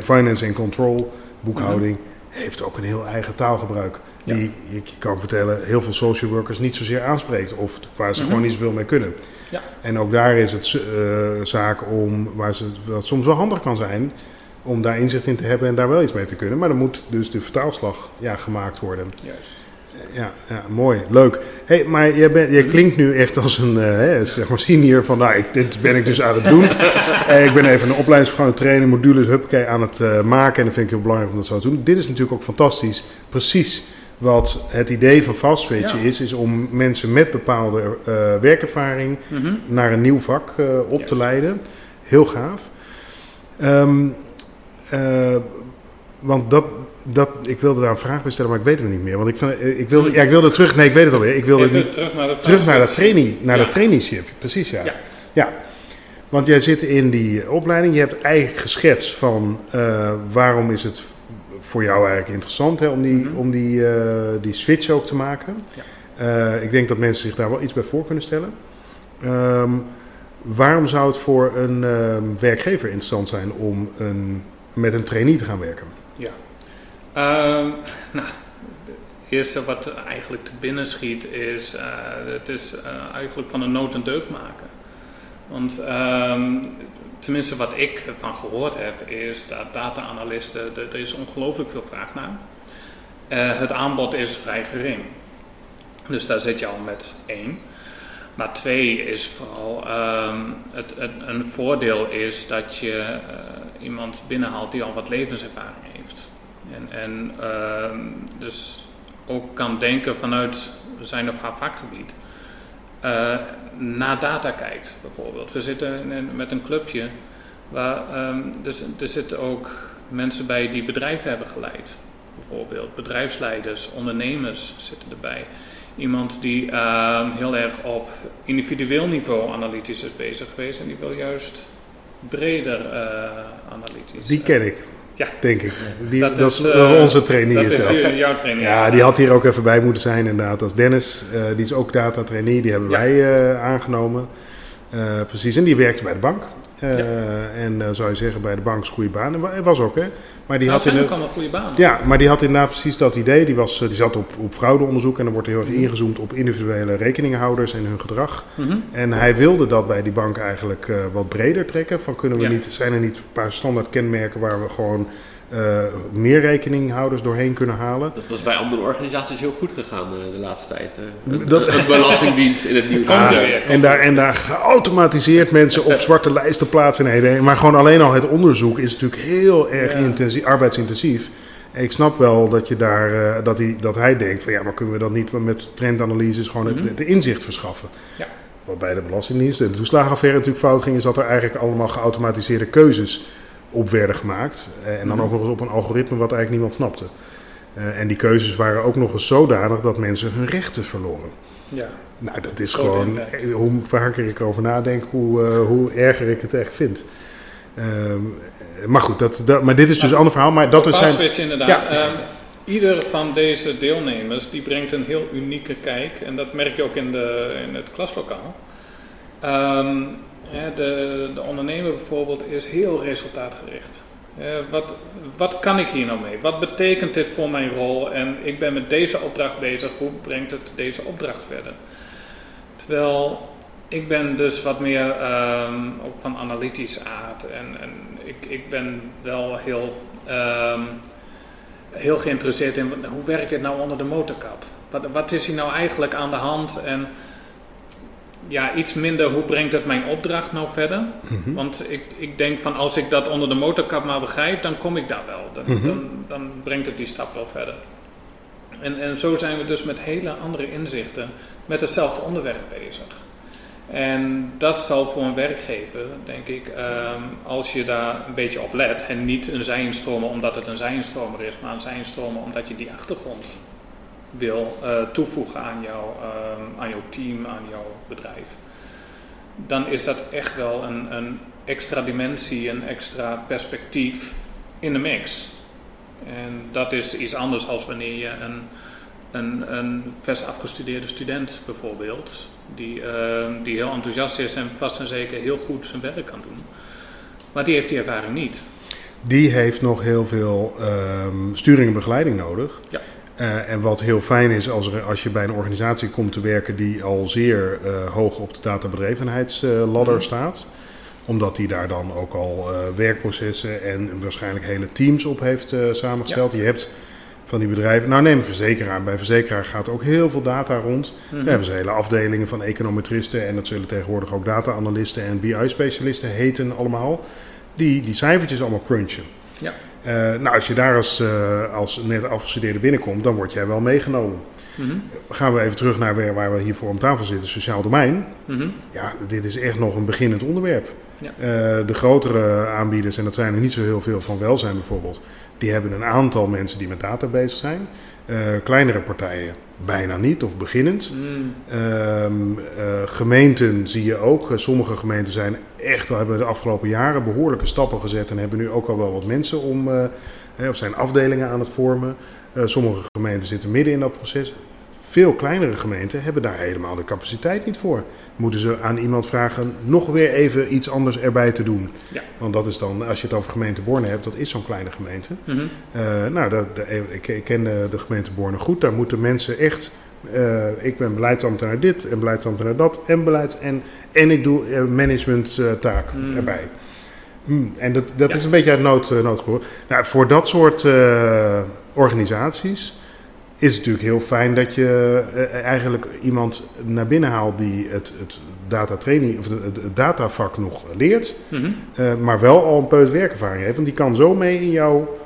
finance and control boekhouding, heeft ook een heel eigen taalgebruik. Die, je, kan vertellen, heel veel social workers niet zozeer aanspreekt. Of waar ze gewoon niet zoveel mee kunnen. Ja. En ook daar is het uh, zaak om, waar ze, wat soms wel handig kan zijn, om daar inzicht in te hebben en daar wel iets mee te kunnen. Maar dan moet dus de vertaalslag ja, gemaakt worden. Juist ja, ja, mooi, leuk. Hey, maar jij, bent, jij klinkt nu echt als een uh, zeg maar senior van, nou, ik, dit ben ik dus aan het doen. uh, *laughs* ik ben even een opleidingsprogramma trainen, modules, huppakee, aan het uh, maken. En dat vind ik heel belangrijk om dat zo te doen. Dit is natuurlijk ook fantastisch. Precies wat het idee van Fastfitch ja. is, is om mensen met bepaalde werkervaring mm -hmm. naar een nieuw vak op yes. te leiden. Heel gaaf. Um, want dat, dat, ik wilde daar een vraag bij stellen, maar ik weet het niet meer. Want ik, vind, eh, ik, wilde, ja, ik wilde terug, nee, ik weet het alweer. Ik wilde niet, terug naar de, terug naar ja. traineeship. Precies, ja. ja. ja. Want jij zit in die opleiding, je hebt eigenlijk geschetst van uh, waarom is het voor jou eigenlijk interessant hè, om, die, mm -hmm. om die, uh, die switch ook te maken. Ja. Uh, ik denk dat mensen zich daar wel iets bij voor kunnen stellen. Um, waarom zou het voor een ehm, werkgever interessant zijn om een, met een trainee te gaan werken? Ehm, nou, het eerste wat eigenlijk te binnen schiet is, eh, het is eh, eigenlijk van een nood een deugd maken. Want ehm, tenminste wat ik van gehoord heb, is dat data-analisten, er is ongelooflijk veel vraag naar. Eh, het aanbod is vrij gering. Dus daar zit je al met één. Maar twee is vooral ehm, het, een voordeel is dat je iemand binnenhaalt die al wat levenservaring heeft. En, en ehm, dus ook kan denken vanuit zijn of haar vakgebied. eh, naar data kijkt bijvoorbeeld. We zitten in- met een clubje waar ehm, dus, er zitten ook mensen bij die bedrijven hebben geleid. Bijvoorbeeld bedrijfsleiders, ondernemers zitten erbij. Iemand die ehm, heel erg op individueel niveau analytisch is bezig geweest en die wil juist breder eh, analytisch. Die ken ik, Ja. denk ik. Die, dat, Dat is eh, eh, onze trainee. dat is dat. jouw training. Ja, die had hier ook even bij moeten zijn inderdaad. Dat is Dennis, eh, die is ook data trainee, die hebben Ja. wij eh, aangenomen. Eh, precies, en die werkte bij de bank. Eh, Ja. En eh, zou je zeggen, bij de bank is goede baan. Wa- was ook, hè. Maar die Nou, had zijn in ook de, allemaal goede banen. ja, maar die had inderdaad precies dat idee. Die, was, eh, die zat op, op fraudeonderzoek en dan wordt er heel erg Mhm. ingezoomd op individuele rekeninghouders en hun gedrag. Mhm. En hij wilde dat bij die bank eigenlijk wat breder trekken. Van kunnen we Ja. niet, zijn er niet een paar standaard kenmerken waar we gewoon eh, meer rekeninghouders doorheen kunnen halen? Dat was bij andere organisaties heel goed gegaan eh, de laatste tijd. Dat- Een belastingdienst in het nieuws. Er Ah, en, daar, en daar geautomatiseerd mensen op zwarte lijsten plaatsen. Nee, nee, maar gewoon alleen al het onderzoek is natuurlijk heel erg Ja. intensief, arbeidsintensief. En ik snap wel dat, je daar, eh, dat, hij, dat hij denkt van ja, maar kunnen we dat niet met trendanalyses gewoon het, Mhm. het inzicht verschaffen? Ja. Wat bij de Belastingdienst en de toeslagenaffaire natuurlijk fout ging, is dat er eigenlijk allemaal geautomatiseerde keuzes op werden gemaakt. Eh, En dan Mhm. ook nog eens op een algoritme wat eigenlijk niemand snapte. Eh, en die keuzes waren ook nog eens zodanig dat mensen hun rechten verloren. Ja. Nou, dat is gewoon, impact. eh, hoe vaker ik erover nadenk, hoe, hoe erger ik het echt vind. Ehm, maar goed, dat, dat, maar dit is dus een ander verhaal. Maar dat is zijn, inderdaad. Ja. Ehm, ieder van deze deelnemers die brengt een heel unieke kijk. En dat merk je ook in, de, in het klaslokaal. Ehm, de, de ondernemer bijvoorbeeld is heel resultaatgericht. Wat, wat kan ik hier nou mee? Wat betekent dit voor mijn rol? En ik ben met deze opdracht bezig. Hoe brengt het deze opdracht verder? Terwijl ik ben dus wat meer ehm, ook van analytisch aard. En, en ik, ik ben wel heel, ehm, heel geïnteresseerd in hoe werkt dit nou onder de motorkap? Wat, wat is hier nou eigenlijk aan de hand? En ja, iets minder hoe brengt het mijn opdracht nou verder? Mhm. Want ik, ik denk van als ik dat onder de motorkap maar begrijp, dan kom ik daar wel. Dan, Mhm. dan, dan brengt het die stap wel verder. En, en zo zijn we dus met hele andere inzichten met hetzelfde onderwerp bezig. En dat zal voor een werkgever, denk ik, ehm, als je daar een beetje op let, en niet een zijinstromer omdat het een zijinstromer is, maar een zijinstromer omdat je die achtergrond wil eh, toevoegen aan, jou, ehm, aan jouw team, aan jouw bedrijf, dan is dat echt wel een, een extra dimensie, een extra perspectief in de mix. En dat is iets anders als wanneer je een, een, een vers afgestudeerde student bijvoorbeeld, die, ehm, die heel enthousiast is en vast en zeker heel goed zijn werk kan doen. Maar die heeft die ervaring niet. die heeft nog heel veel ehm, sturing en begeleiding nodig. Ja. Eh, en wat heel fijn is als, er, als je bij een organisatie komt te werken die al zeer eh, hoog op de databedrevenheidsladder Mhm. staat. Omdat die daar dan ook al eh, werkprocessen en waarschijnlijk hele teams op heeft samengesteld. Je hebt van die bedrijven, nou neem een verzekeraar. Bij verzekeraar gaat ook heel veel data rond. Mhm. Daar hebben ze hele afdelingen van econometristen en dat zullen tegenwoordig ook data-analysten en BI-specialisten heten allemaal. Die die cijfertjes allemaal crunchen. Ja. Eh, nou, als je daar als, eh, als net afgestudeerde binnenkomt, dan word jij wel meegenomen. Mhm. Gaan we even terug naar waar, waar we hiervoor om tafel zitten, sociaal domein. Mhm. Ja, dit is echt nog een beginnend onderwerp. Ja. Eh, de grotere aanbieders, en dat zijn er niet zo heel veel van welzijn bijvoorbeeld, die hebben een aantal mensen die met data bezig zijn. Eh, kleinere partijen bijna niet of beginnend. Mm. Ehm, eh, gemeenten zie je ook. Eh, sommige gemeenten zijn echt, al hebben de afgelopen jaren behoorlijke stappen gezet en hebben nu ook al wel wat mensen om, of zijn afdelingen aan het vormen. Sommige gemeenten zitten midden in dat proces. Veel kleinere gemeenten hebben daar helemaal de capaciteit niet voor. Moeten ze aan iemand vragen nog weer even iets anders erbij te doen. Ja. Want dat is dan, als je het over gemeente Borne hebt, dat is zo'n kleine gemeente. Mhm. Eh, nou, dat, de- ik, ken de, de gemeente Borne goed. Daar moeten mensen echt. eh, ik ben beleidsambtenaar dit en beleidsambtenaar dat en beleids en, en ik doe eh, managementtaak Mm. erbij. Hmm, en dat, dat Ja. is een beetje uit nood, noodgeboren. Nou, voor dat soort eh, organisaties is het natuurlijk heel fijn dat je eh, eigenlijk iemand naar binnen haalt die het, het data training of het, datavak nog leert. Mhm. Eh, maar wel al een peut werkervaring heeft. Want die kan zo mee in, jouw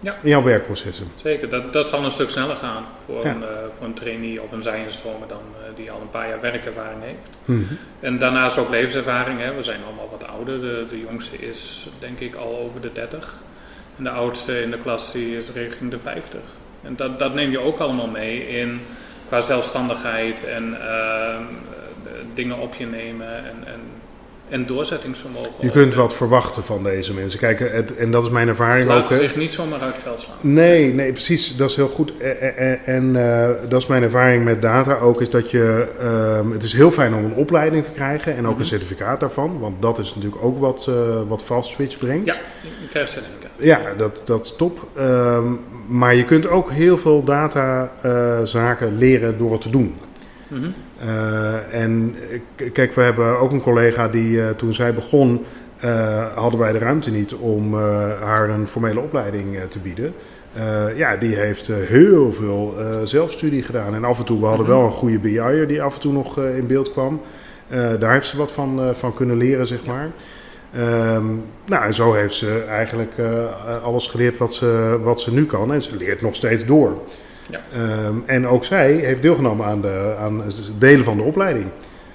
Ja. in jouw werkprocessen. Zeker, dat, dat zal een stuk sneller gaan voor, Ja. een, eh, voor een trainee of een zijenstromer dan die al een paar jaar werkervaring heeft. Mhm. En daarnaast ook levenservaring. Hè. We zijn allemaal wat ouder. De, de jongste is denk ik al over de 30. En de oudste in de klas die is richting de 50. En dat, dat neem je ook allemaal mee in qua zelfstandigheid en ehm, eh, dingen op je nemen en, en, en doorzettingsvermogen. Je kunt wat verwachten van deze mensen. Kijk, het, en dat is mijn ervaring ook. Hè. zich niet zomaar uit het veld slaan. Nee, nee, precies. Dat is heel goed. En, en, en eh, dat is mijn ervaring met data ook. Is dat je, ehm, het is heel fijn om een opleiding te krijgen en ook Mhm. een certificaat daarvan. Want dat is natuurlijk ook wat, eh wat fast switch brengt. Ja, je krijgt certificaat. Ja, dat, dat is top. Ehm, maar je kunt ook heel veel datazaken leren door het te doen. Mhm. Eh, en eh, kijk, we hebben ook een collega die eh, toen zij begon, eh, hadden wij de ruimte niet om eh, haar een formele opleiding eh, te bieden. Eh, ja, die heeft eh, heel veel eh, zelfstudie gedaan. En af en toe, we hadden Mhm. wel een goede BI'er die af en toe nog eh, in beeld kwam. Eh, daar heeft ze wat van, eh, van kunnen leren, zeg maar. Ehm, nou, en zo heeft ze eigenlijk eh, alles geleerd wat ze, wat ze nu kan. En ze leert nog steeds door. Ja. Ehm, en ook zij heeft deelgenomen aan, de, aan delen van de opleiding.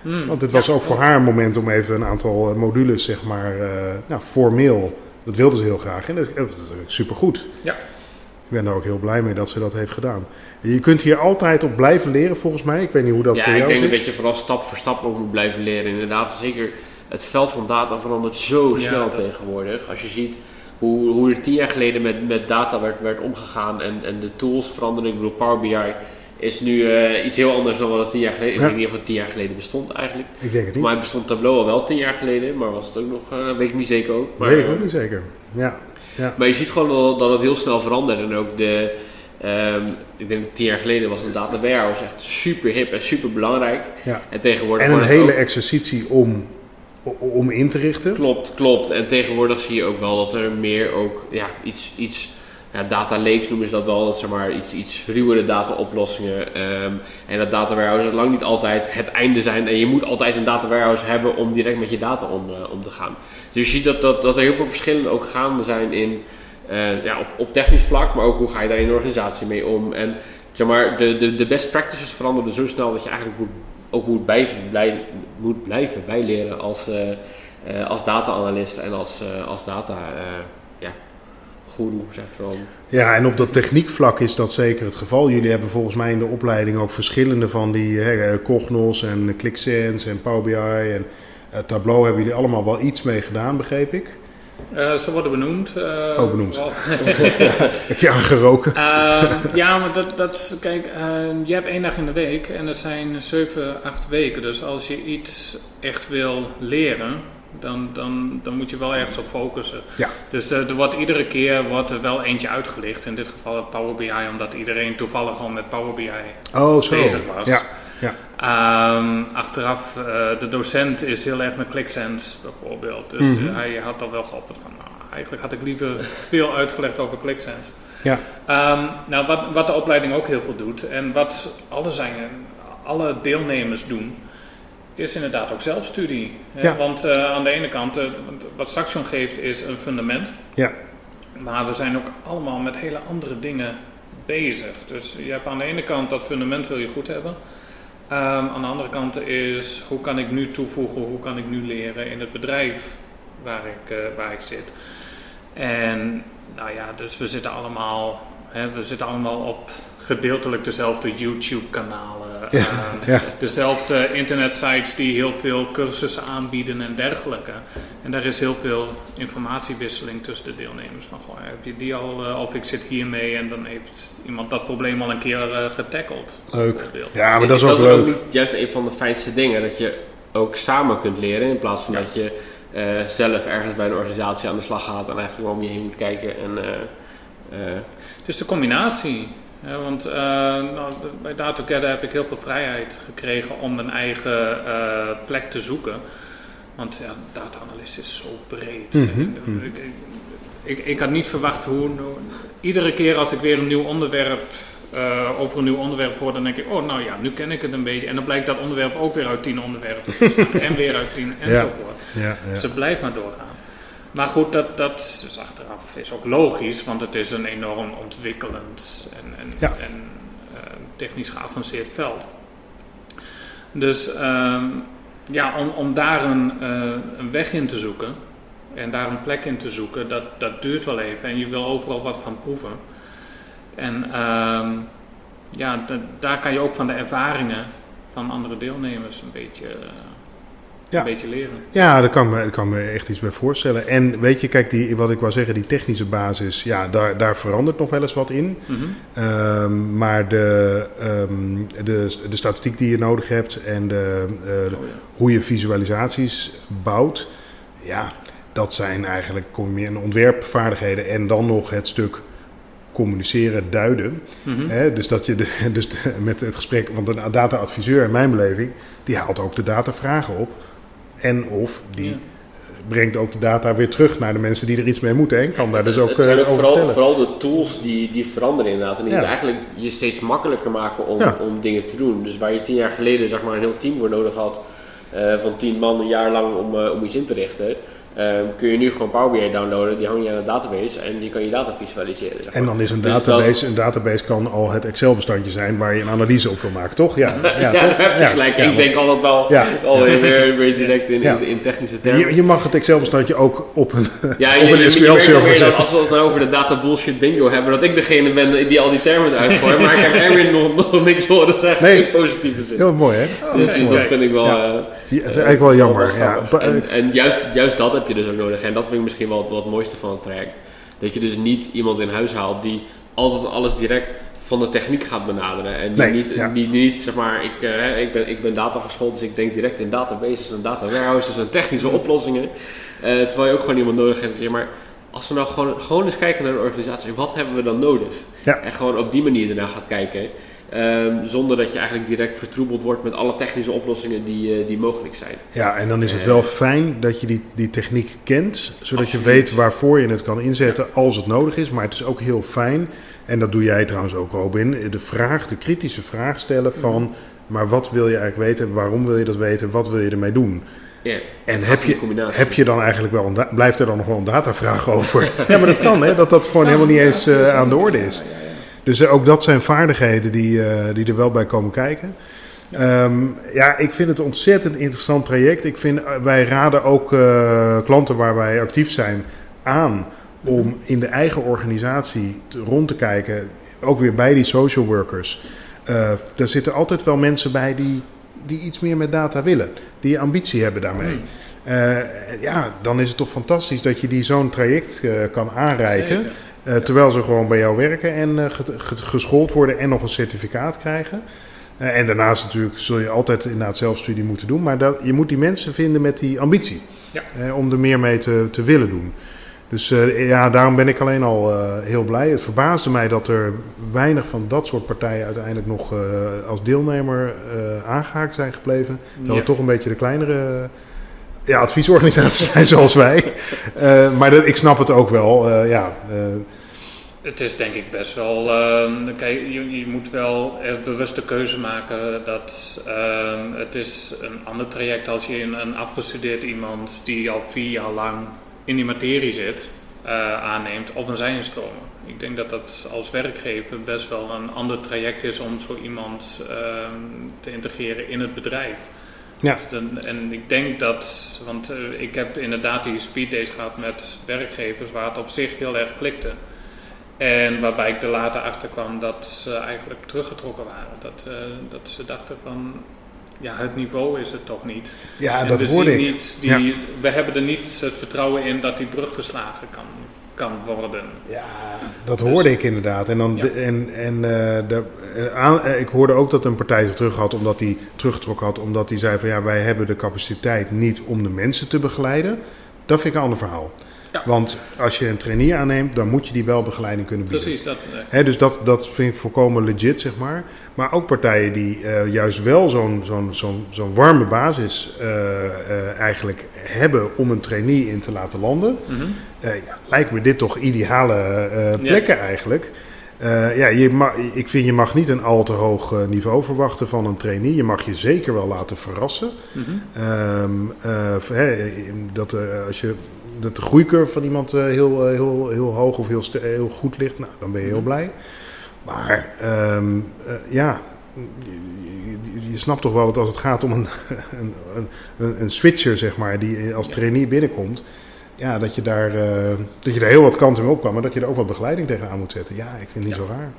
Hmm. Want dit was Ja, ook voor haar een moment om even een aantal eh, modules, zeg maar, eh, nou, formeel. Dat wilde ze heel graag en dat, dat is supergoed. Ja. Ik ben daar ook heel blij mee dat ze dat heeft gedaan. Je kunt hier altijd op blijven leren, volgens mij. Ik weet niet hoe dat ja, voor ik jou denk is. dat je vooral stap voor stap ook moet blijven leren. Inderdaad, zeker het veld van data verandert zo Ja, snel dat- tegenwoordig. Als je ziet hoe, hoe er tien jaar geleden met, met data werd, werd omgegaan en, en de tools veranderen. Ik bedoel, Power BI is nu eh, iets heel anders dan wat het tien jaar geleden... Ja. Ik weet niet of het tien jaar geleden bestond eigenlijk. Ik denk het Voor niet. mij bestond Tableau al wel tien jaar geleden, maar was het ook nog... eh weet ik niet zeker ook. Maar, weet ik ook niet zeker. Ja. maar je ziet gewoon wel dat het heel snel verandert. En ook de, ehm, ik denk dat tien jaar geleden was een data warehouse echt super hip en super belangrijk. Ja. En tegenwoordig En een hele ook- exercitie om, om in te richten. Klopt, klopt. En tegenwoordig zie je ook wel dat er meer ook ja, iets, iets ja, data lakes noemen ze dat wel, dat zeg maar iets, iets ruwere data oplossingen. ehm, en dat data warehouse lang niet altijd het einde zijn. En je moet altijd een data warehouse hebben om direct met je data om, eh, om te gaan. Dus je ziet dat, dat, dat er heel veel verschillen ook gaande zijn in, eh, ja, op, op technisch vlak, maar ook hoe ga je daar in de organisatie mee om. En zeg maar, de, de, de best practices veranderen zo snel dat je eigenlijk ook moet blij, moet blijven bijleren als, eh, eh, als data-analyst en als, eh, als data ja, guru, zeg zo. Ja, en op dat techniekvlak is dat zeker het geval. Jullie hebben volgens mij in de opleiding ook verschillende van die hè, Cognos en ClickSense en Power BI en Tableau hebben jullie allemaal wel iets mee gedaan, begreep ik. Eh, ze worden benoemd. eh, Oh, benoemd. *laughs* Heb je aangeroken? *laughs* Ehm, ja, maar dat, dat kijk, je hebt één dag in de week en dat zijn zeven, acht weken. Dus als je iets echt wil leren, dan, dan, dan moet je wel ergens op focussen. Ja. Dus eh, er wordt iedere keer wordt er wel eentje uitgelicht. In dit geval Power BI, omdat iedereen toevallig al met Power BI Oh, zo. bezig was. Ja, Ehm, achteraf, eh, de docent is heel erg met ClickSense bijvoorbeeld. Dus Mhm. eh, hij had al wel geopperd van, nou, eigenlijk had ik liever *laughs* veel uitgelegd over ClickSense. Ja. Ehm, nou, wat, wat de opleiding ook heel veel doet en wat alle, zijn, alle deelnemers doen, is inderdaad ook zelfstudie. hè. Ja. Want eh, aan de ene kant, eh, wat Saxion geeft is een fundament. Ja. Maar we zijn ook allemaal met hele andere dingen bezig. Dus je hebt aan de ene kant dat fundament wil je goed hebben. Ehm, aan de andere kant is hoe kan ik nu toevoegen, hoe kan ik nu leren in het bedrijf waar ik, eh, waar ik zit. En nou ja, dus we zitten allemaal, hè, we zitten allemaal op gedeeltelijk dezelfde YouTube-kanalen. Eh, Ja. Dezelfde internetsites die heel veel cursussen aanbieden en dergelijke. En daar is heel veel informatiewisseling tussen de deelnemers. Van, goh, heb je die al, eh, of ik zit hiermee en dan heeft iemand dat probleem al een keer eh, getackeld. Leuk. Ja, maar dat is Is ook dat ook leuk. niet juist een van de fijnste dingen? Dat je ook samen kunt leren in plaats van Ja. dat je eh, zelf ergens bij een organisatie aan de slag gaat en eigenlijk om je heen moet kijken. En, eh, eh, Het is de combinatie. Hè, want eh, nou, bij DataGather heb ik heel veel vrijheid gekregen om mijn eigen eh, plek te zoeken. Want ja, data-analyst is zo breed. Mhm, mhm. ik, ik, ik had niet verwacht hoe, Iedere keer als ik weer een nieuw onderwerp... eh, over een nieuw onderwerp hoor, dan denk ik, oh nou ja, nu ken ik het een beetje. En dan blijkt dat onderwerp ook weer uit tien onderwerpen te *laughs* en weer uit tien, enzovoort. Ja, ja. Ze blijft maar doorgaan. Maar goed, dat, dat is achteraf is ook logisch, want het is een enorm ontwikkelend en, en, Ja. en eh, technisch geavanceerd veld. Dus ehm, ja, om, om daar een, eh, een weg in te zoeken en daar een plek in te zoeken, dat, dat duurt wel even en je wil overal wat van proeven. En ehm, ja, da- daar kan je ook van de ervaringen van andere deelnemers een beetje, eh, Ja. een beetje leren. Ja, daar kan, me, daar kan me echt iets bij voorstellen. En weet je, kijk, die, wat ik wou zeggen, die technische basis, ja, daar, daar verandert nog wel eens wat in. Mhm. Ehm, maar de, ehm, de, de statistiek die je nodig hebt en de, Oh ja. hoe je visualisaties bouwt, ja, dat zijn eigenlijk kom je meer in ontwerpvaardigheden en dan nog het stuk communiceren, duiden. Hè, dus dat je de, *laughs* dus de- met het gesprek, want een data-adviseur in mijn beleving, die haalt ook de datavragen op. En of die Ja. brengt ook de data weer terug naar de mensen die er iets mee moeten en kan daar dus ook, het zijn eh, ook over vooral, vertellen. vooral de tools die, die veranderen inderdaad. En die Ja. eigenlijk je steeds makkelijker maken om, Ja. om dingen te doen. Dus waar je tien jaar geleden zeg maar, een heel team voor nodig had, eh, van tien man een jaar lang om, eh, om iets in te richten, eh, kun je nu gewoon Power BI downloaden, die hang je aan een database en die kan je data visualiseren. Zeg En dan is een Dus database, een database kan al het Excel-bestandje zijn waar je een analyse op wil maken, toch? Ja, *laughs* ja, toch? *laughs* gelijk. ik denk altijd wel alweer weer, weer direct in, in, in technische termen. Je, je mag het Excel-bestandje ook op een, *laughs* op een SQL-server zetten. als we het nou over de data bullshit bingo hebben, dat ik degene ben die al die termen eruit gooit. maar ik heb Erwin nog, nog niks horen zeggen Nee. in positieve zin. Heel mooi, hè? Oh, Dus, dus dat vind ik wel... Ja. eh, Het is eigenlijk wel jammer. wel En, en juist, juist dat heb je dus ook nodig. En dat vind ik misschien wel, het mooiste van het traject. Dat je dus niet iemand in huis haalt die altijd alles direct van de techniek gaat benaderen. En die Nee, niet, ja. die niet, zeg maar, ik, eh, ik, ben, ik ben data geschoold, dus ik denk direct in databases en data warehouses en technische oplossingen. Eh, terwijl je ook gewoon iemand nodig hebt. Ja, maar als we nou gewoon, gewoon eens kijken naar de organisatie, wat hebben we dan nodig? Ja. En gewoon op die manier ernaar gaat kijken. Ehm, zonder dat je eigenlijk direct vertroebeld wordt met alle technische oplossingen die, eh, die mogelijk zijn. Ja, en dan is het wel fijn dat je die, die techniek kent, zodat Absoluut. je weet waarvoor je het kan inzetten als het nodig is. Maar het is ook heel fijn, en dat doe jij trouwens ook Robin, de vraag, de kritische vraag stellen van, maar wat wil je eigenlijk weten, waarom wil je dat weten, wat wil je ermee doen? En heb je, heb je dan eigenlijk wel, een blijft er dan nog wel een datavraag over? *laughs* ja, maar dat kan hè, dat dat gewoon helemaal niet eens eh, aan de orde is. Dus eh, ook dat zijn vaardigheden die, eh, die er wel bij komen kijken. Ehm, ja, ik vind het een ontzettend interessant traject. Ik vind, eh, wij raden ook klanten waar wij actief zijn aan om in de eigen organisatie te- rond te kijken. Ook weer bij die social workers. Daar zitten altijd wel mensen bij die, die iets meer met data willen. Die ambitie hebben daarmee. Eh, ja, dan is het toch fantastisch dat je die zo'n traject kan aanreiken. Zeker. Eh, terwijl ze gewoon bij jou werken en eh, ge- ge- geschoold worden en nog een certificaat krijgen. Eh, en daarnaast natuurlijk zul je altijd inderdaad zelfstudie moeten doen. Maar dat, je moet die mensen vinden met die ambitie. Ja. om er meer mee te, te willen doen. Dus ja, daarom ben ik alleen al heel blij. Het verbaasde mij dat er weinig van dat soort partijen uiteindelijk nog als deelnemer eh, aangehaakt zijn gebleven. Dat Ja. het toch een beetje de kleinere ja, adviesorganisaties *laughs* zijn zoals wij. Maar dat, ik snap het ook wel. ja, Het is denk ik best wel. ehm, kijk, je, je moet wel een bewuste keuze maken dat ehm, het is een ander traject als je een, een afgestudeerd iemand die al vier jaar lang in die materie zit eh, aanneemt of een zijinstromer. Ik denk dat dat als werkgever best wel een ander traject is om zo iemand ehm, te integreren in het bedrijf. Ja. Dan- en ik denk dat, want eh, ik heb inderdaad die speed days gehad met werkgevers waar het op zich heel erg klikte. En waarbij ik er later achter kwam dat ze eigenlijk teruggetrokken waren. Dat, uh, dat ze dachten van, ja, het niveau is het toch niet. Ja, En dat we hoorde ik. Niet die, We hebben er niet het vertrouwen in dat die brug geslagen kan, kan worden. Ja, dat hoorde ik inderdaad. En, dan Ja. de- en, en eh, de, eh, eh, ik hoorde ook dat een partij zich terug had, omdat hij teruggetrokken had, omdat hij zei van ja, wij hebben de capaciteit niet om de mensen te begeleiden. Dat vind ik een ander verhaal. Ja. Want als je een trainee aanneemt, dan moet je die wel begeleiding kunnen bieden. Precies, dat, eh, Hè, dus dat, dat vind ik volkomen legit, zeg maar. Maar ook partijen die eh, juist wel zo'n zo'n zo'n zo'n warme basis eh, eh, eigenlijk hebben om een trainee in te laten landen. mhm. Eh, ja, lijkt me dit toch ideale eh, plekken eigenlijk. Eh, ja, je ma- ik vind je mag niet een al te hoog eh, niveau verwachten van een trainee. Je mag je zeker wel laten verrassen. Mhm. Ehm, eh, dat, eh, als je, dat de groeicurve van iemand eh, heel, eh, heel, heel hoog of heel, heel goed ligt, nou, dan ben je heel Mhm. blij. Maar ehm, eh, ja, je, je- je snapt toch wel dat als het gaat om een, *laughs* een, een, een switcher, zeg maar, die als trainee binnenkomt, ja, dat je, daar, dat je daar heel wat kanten mee op kan, maar dat je er ook wat begeleiding tegenaan moet zetten. Ja, ik vind het niet Ja. zo raar.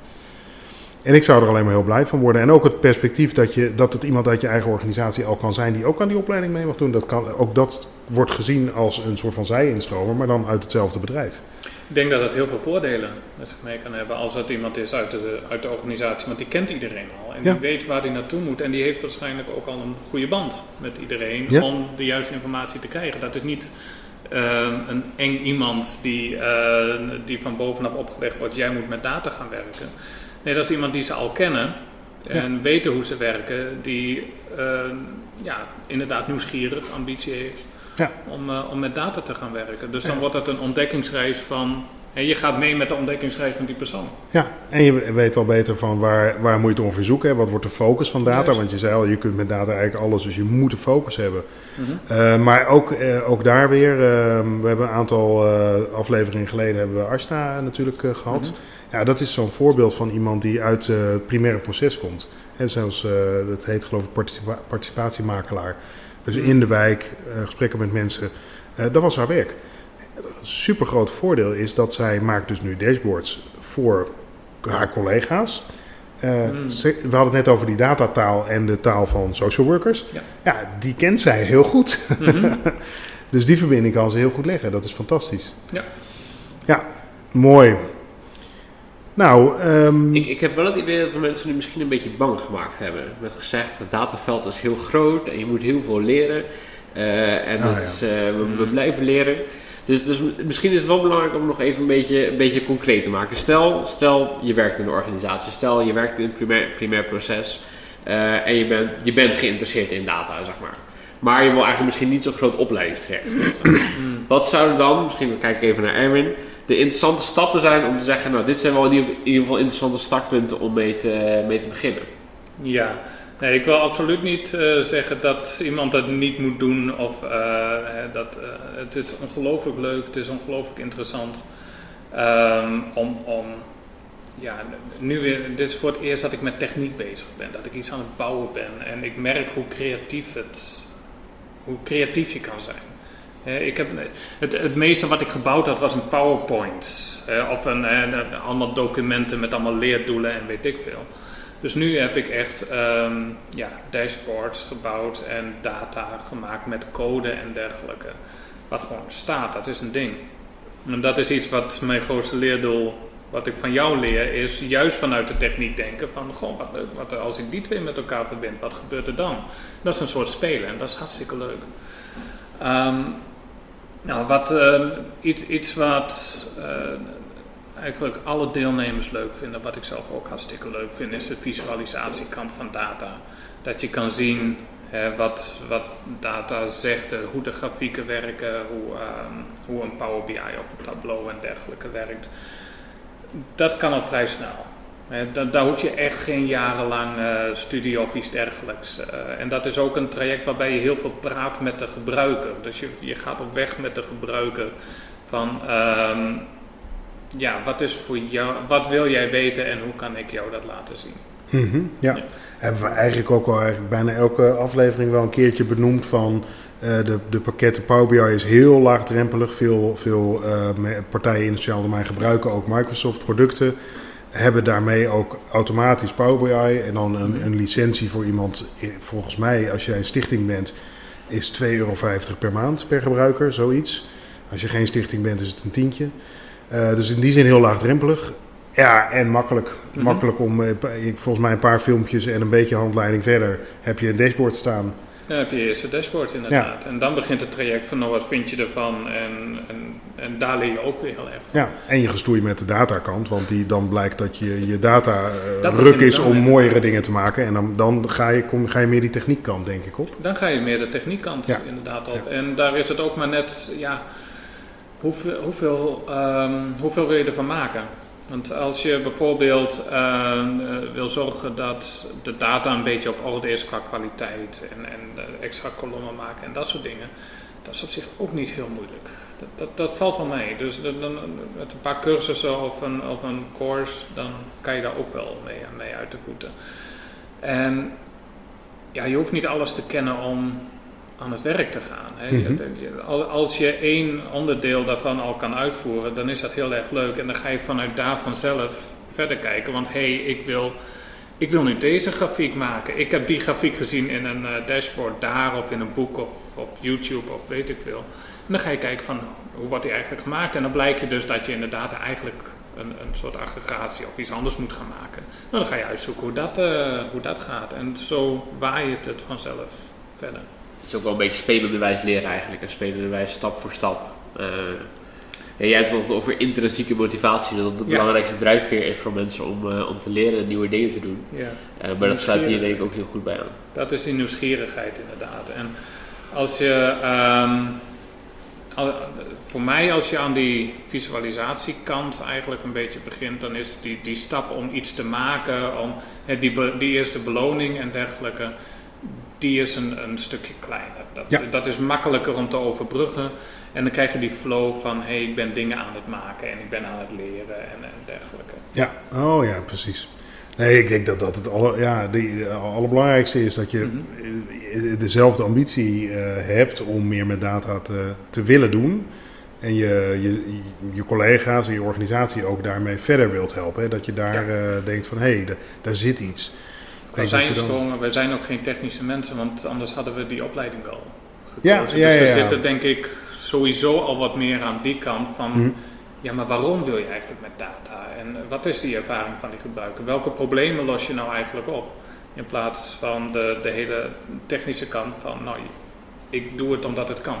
En ik zou er alleen maar heel blij van worden. En ook het perspectief dat, je, dat het iemand uit je eigen organisatie al kan zijn die ook aan die opleiding mee mag doen. Dat kan, ook dat wordt gezien als een soort van zij-instromer, maar dan uit hetzelfde bedrijf. Ik denk dat het heel veel voordelen met zich mee kan hebben als het iemand is uit de, uit de organisatie. Want die kent iedereen al en Ja. die weet waar hij naartoe moet. En die heeft waarschijnlijk ook al een goede band met iedereen Ja. om de juiste informatie te krijgen. Dat is niet ehm, een eng iemand die, eh, die van bovenaf opgelegd wordt. Jij moet met data gaan werken. Nee, dat is iemand die ze al kennen en weten hoe ze werken. Die ehm, ja, inderdaad nieuwsgierig, ambitie heeft Ja. om, eh, om met data te gaan werken. Dus dan Ja. wordt het een ontdekkingsreis van... En je gaat mee met de ontdekkingsreis van die persoon. Ja, en je weet al beter van waar, waar moet je het ongeveer zoeken. Hè? Wat wordt de focus van data? Juist. Want je zei al, je kunt met data eigenlijk alles, dus je moet de focus hebben. Eh, maar ook, eh, ook daar weer, eh, we hebben een aantal afleveringen geleden hebben we Ashna natuurlijk eh, gehad. Mhm. Ja, dat is zo'n voorbeeld van iemand die uit het primaire proces komt. En zelfs, dat heet geloof ik participa- participatiemakelaar. Dus in de wijk, eh, gesprekken met mensen. Eh, dat was haar werk. Een super groot voordeel is dat zij maakt dus nu dashboards voor haar collega's. Eh, ze- we hadden het net over die datataal en de taal van social workers. Ja. Ja, die kent zij heel goed. Mhm. *laughs* Dus die verbinding kan ze heel goed leggen. Dat is fantastisch. Ja. Ja, mooi. Nou, ehm, Ik, ik heb wel het idee dat we mensen nu misschien een beetje bang gemaakt hebben. Met gezegd, het dataveld is heel groot en je moet heel veel leren. Eh, en Ah, dat ja. is, eh, we, we Mhm. blijven leren. Dus, dus misschien is het wel belangrijk om nog even een beetje, een beetje concreet te maken. Stel, stel je werkt in een organisatie. Stel je werkt in een primair, primair proces. eh, en je bent, je bent geïnteresseerd in data, zeg maar. Maar je wil eigenlijk misschien niet zo'n groot opleidingstraject. Mm. Wat zouden dan, misschien kijk ik even naar Erwin, de interessante stappen zijn om te zeggen, nou dit zijn wel in ieder, geval interessante startpunten om mee te, mee te beginnen. Ja, nee, ik wil absoluut niet eh, zeggen dat iemand dat niet moet doen. Of eh, dat, eh, het is ongelooflijk leuk, het is ongelooflijk interessant. ehm, om, om, ja, nu weer, dit is voor het eerst dat ik met techniek bezig ben. Dat ik iets aan het bouwen ben. En ik merk hoe creatief het, hoe creatief je kan zijn. Ik heb, het, het meeste wat ik gebouwd had was een PowerPoint. of een, allemaal documenten met allemaal leerdoelen en weet ik veel. Dus nu heb ik echt ehm, ja, dashboards gebouwd en data gemaakt met code en dergelijke. Wat gewoon staat, dat is een ding. En dat is iets wat mijn grootste leerdoel, wat ik van jou leer, is juist vanuit de techniek denken van, goh, wat leuk, wat, als ik die twee met elkaar verbind, wat gebeurt er dan? Dat is een soort spelen en dat is hartstikke leuk. Ehm, nou, wat, eh, iets, iets wat eh, eigenlijk alle deelnemers leuk vinden, wat ik zelf ook hartstikke leuk vind, is de visualisatiekant van data. Dat je kan zien hè, wat, wat data zegt, eh, hoe de grafieken werken, hoe, ehm, hoe een Power BI of een Tableau en dergelijke werkt. Dat kan al vrij snel. Da- daar hoef je echt geen jarenlang eh, studie of iets dergelijks. eh, en dat is ook een traject waarbij je heel veel praat met de gebruiker. Dus je, je gaat op weg met de gebruiker van ehm, ja, wat is voor jou, wat wil jij weten en hoe kan ik jou dat laten zien? Mhm, ja. Ja. Hebben we eigenlijk ook al eigenlijk bijna elke aflevering wel een keertje benoemd van eh, de, de pakketten Power BI is heel laagdrempelig. Veel, veel eh, partijen in het sociaal domein gebruiken ook Microsoft producten. Hebben daarmee ook automatisch Power BI en dan een, een licentie voor iemand. Volgens mij, als jij een stichting bent, is 2,50 euro per maand per gebruiker, zoiets. Als je geen stichting bent, is het een tientje. Eh, dus in die zin heel laagdrempelig. Ja, en makkelijk. Mhm. Makkelijk om, eh, volgens mij een paar filmpjes en een beetje handleiding verder heb je een dashboard staan. Dan heb je eerst het dashboard inderdaad. En dan begint het traject van nou, wat vind je ervan? En, en, en daar leer je ook weer heel erg van. Ja, en je gestoei met de datakant, want die, dan blijkt dat je, je data eh, ruk is om inderdaad. mooiere dingen te maken. En dan, dan ga, je, kom, ga je meer die techniekkant, denk ik, op. Dan ga je meer de techniekkant Ja. inderdaad op. En daar is het ook maar net, ja, hoeveel, hoeveel, ehm, hoeveel wil je ervan maken? Want als je bijvoorbeeld ehm, eh, wil zorgen dat de data een beetje op orde is qua kwaliteit en, en extra kolommen maken en dat soort dingen, dat is op zich ook niet heel moeilijk. Dat, dat, dat valt wel mee. Dus met een paar cursussen of een, of een course, dan kan je daar ook wel mee, mee uit de voeten. En ja, je hoeft niet alles te kennen om aan het werk te gaan. Hè. Mhm. Als je één onderdeel daarvan al kan uitvoeren, dan is dat heel erg leuk. En dan ga je vanuit daar vanzelf verder kijken. Want hé, hey, ik, wil, ik wil nu deze grafiek maken. Ik heb die grafiek gezien in een eh, dashboard daar of in een boek of op YouTube of weet ik veel. En dan ga je kijken van hoe wordt die eigenlijk gemaakt. En dan blijkt je dus dat je inderdaad eigenlijk een, een soort aggregatie of iets anders moet gaan maken. Nou, dan ga je uitzoeken hoe dat, eh, hoe dat gaat. En zo waait het vanzelf verder. Het is ook wel een beetje spelende wijze leren eigenlijk. En spelende wijze stap voor stap. Ja, jij hebt het over intrinsieke motivatie. Dat het de Ja. belangrijkste drijfveer is voor mensen om, eh, om te leren en nieuwe dingen te doen. Ja. Eh, maar dat sluit hier denk ik ook heel goed bij aan. Dat is die nieuwsgierigheid inderdaad. En als je, ehm, al- voor mij als je aan die visualisatiekant eigenlijk een beetje begint, dan is die, die stap om iets te maken, om die, die eerste beloning en dergelijke, die is een, een stukje kleiner. Dat, Ja. dat is makkelijker om te overbruggen. En dan krijg je die flow van, hé, hey, ik ben dingen aan het maken en ik ben aan het leren en, en dergelijke. Ja, oh ja, precies. Nee, ik denk dat dat het alle, ja, de, de allerbelangrijkste is dat je Mhm. eh, dezelfde ambitie eh, hebt om meer met data te, te willen doen. En je, je, je collega's en je organisatie ook daarmee verder wilt helpen. Hè? Dat je daar eh, denkt van, hé, hey, daar zit iets. Je dan- zijnstromen, wij zijn ook geen technische mensen, want anders hadden we die opleiding wel Ja, gekozen. ja, dus we zitten denk ik sowieso al wat meer aan die kant van, Mhm. ja maar waarom wil je eigenlijk met data? En wat is die ervaring van die gebruiker? Welke problemen los je nou eigenlijk op? In plaats van de, de hele technische kant van, nou ik doe het omdat het kan.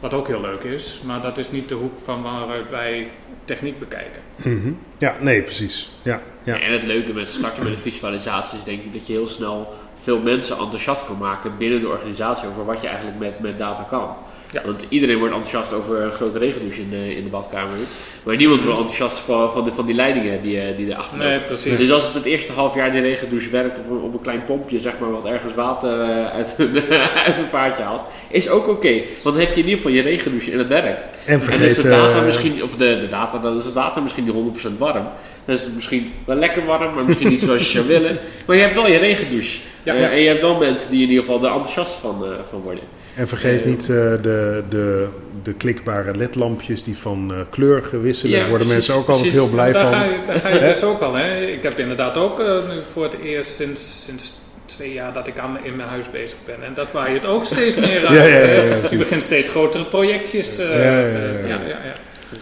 Wat ook heel leuk is, maar dat is niet de hoek van waaruit wij techniek bekijken. Mhm. Ja, nee, precies. Ja, ja. En het leuke met starten met een visualisatie is denk ik dat je heel snel veel mensen enthousiast kan maken binnen de organisatie over wat je eigenlijk met, met data kan. Ja. Want iedereen wordt enthousiast over een grote regendouche in de, in de badkamer. Maar niemand wordt enthousiast van, van, de, van die leidingen die, eh, die erachter Nee, lopen. precies. Dus als het het eerste half jaar die regendouche werkt op een, op een klein pompje, zeg maar, wat ergens water eh, uit, een, *laughs* uit een vaartje haalt, is ook oké. Want dan heb je in ieder geval je regendouche en het werkt. En En vergeet... is de data eh, misschien, of de, de data, dan is het water misschien niet 100% warm. Dan is het misschien wel lekker warm, maar misschien niet zoals je zou willen. Maar je hebt wel je regendouche. Ja. En je hebt wel mensen die in ieder geval er enthousiast van, eh, van worden. En vergeet niet eh, de, de, de klikbare ledlampjes die van eh, kleur gewisselen. Ja, worden precies, mensen ook altijd precies. heel blij daar van. Ga je, daar ga je dus ook al. Hè. Ik heb inderdaad ook eh, nu voor het eerst sinds, sinds twee jaar dat ik aan, in mijn huis bezig ben. En dat waait het ook steeds meer *laughs* uit. Ja, ja, ja, je begint steeds grotere projectjes. Ja, ja, ja,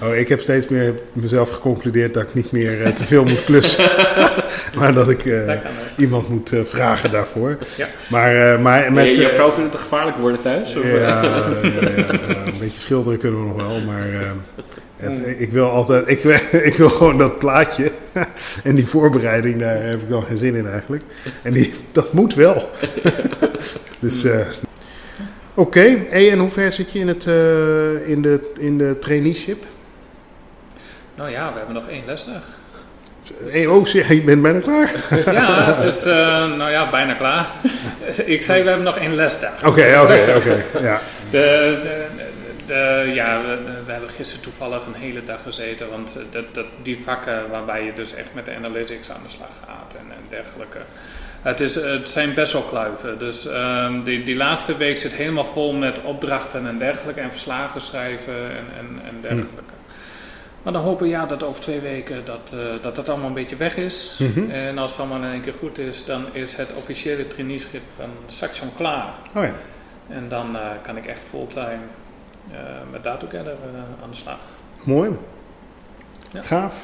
Oh, ik heb steeds meer mezelf geconcludeerd dat ik niet meer eh, te veel moet klussen. *laughs* maar dat ik eh, Dat iemand moet eh, vragen daarvoor. Ja. Maar, maar met... je, je vrouw vindt het te gevaarlijk worden thuis? Of, ja, ja, ja, ja, een beetje schilderen kunnen we nog wel, maar het, ik wil altijd, ik, *laughs* ik wil gewoon dat plaatje *laughs* en die voorbereiding, daar heb ik wel geen zin in eigenlijk. En die, dat moet wel. dus, oké. Hey, en hoe ver zit je in, het, in, de, in de traineeship? Nou ja, we hebben nog één lesdag. Hey, oh, zeg, je bent bijna klaar. *laughs* Ja, het is eh, nou ja, bijna klaar. *laughs* ik zei, we hebben nog één lesdag. Oké, oké, *laughs* oké. Ja. De, de, De, ja, we, we hebben gisteren toevallig een hele dag gezeten, want dat, dat, die vakken waarbij je dus echt met de analytics aan de slag gaat en, en dergelijke. Het, is, het zijn best wel kluiven. Dus um, die, die laatste week zit helemaal vol met opdrachten en dergelijke en verslagen schrijven en, en, en dergelijke. Maar dan hopen we ja, dat over twee weken dat, uh, dat dat allemaal een beetje weg is. Mm -hmm. En als het allemaal in één keer goed is, dan is het officiële traineeship van Saxion klaar. Oh ja. En dan uh, kan ik echt fulltime uh, met DataGather aan de slag. Mooi. Ja. Gaaf.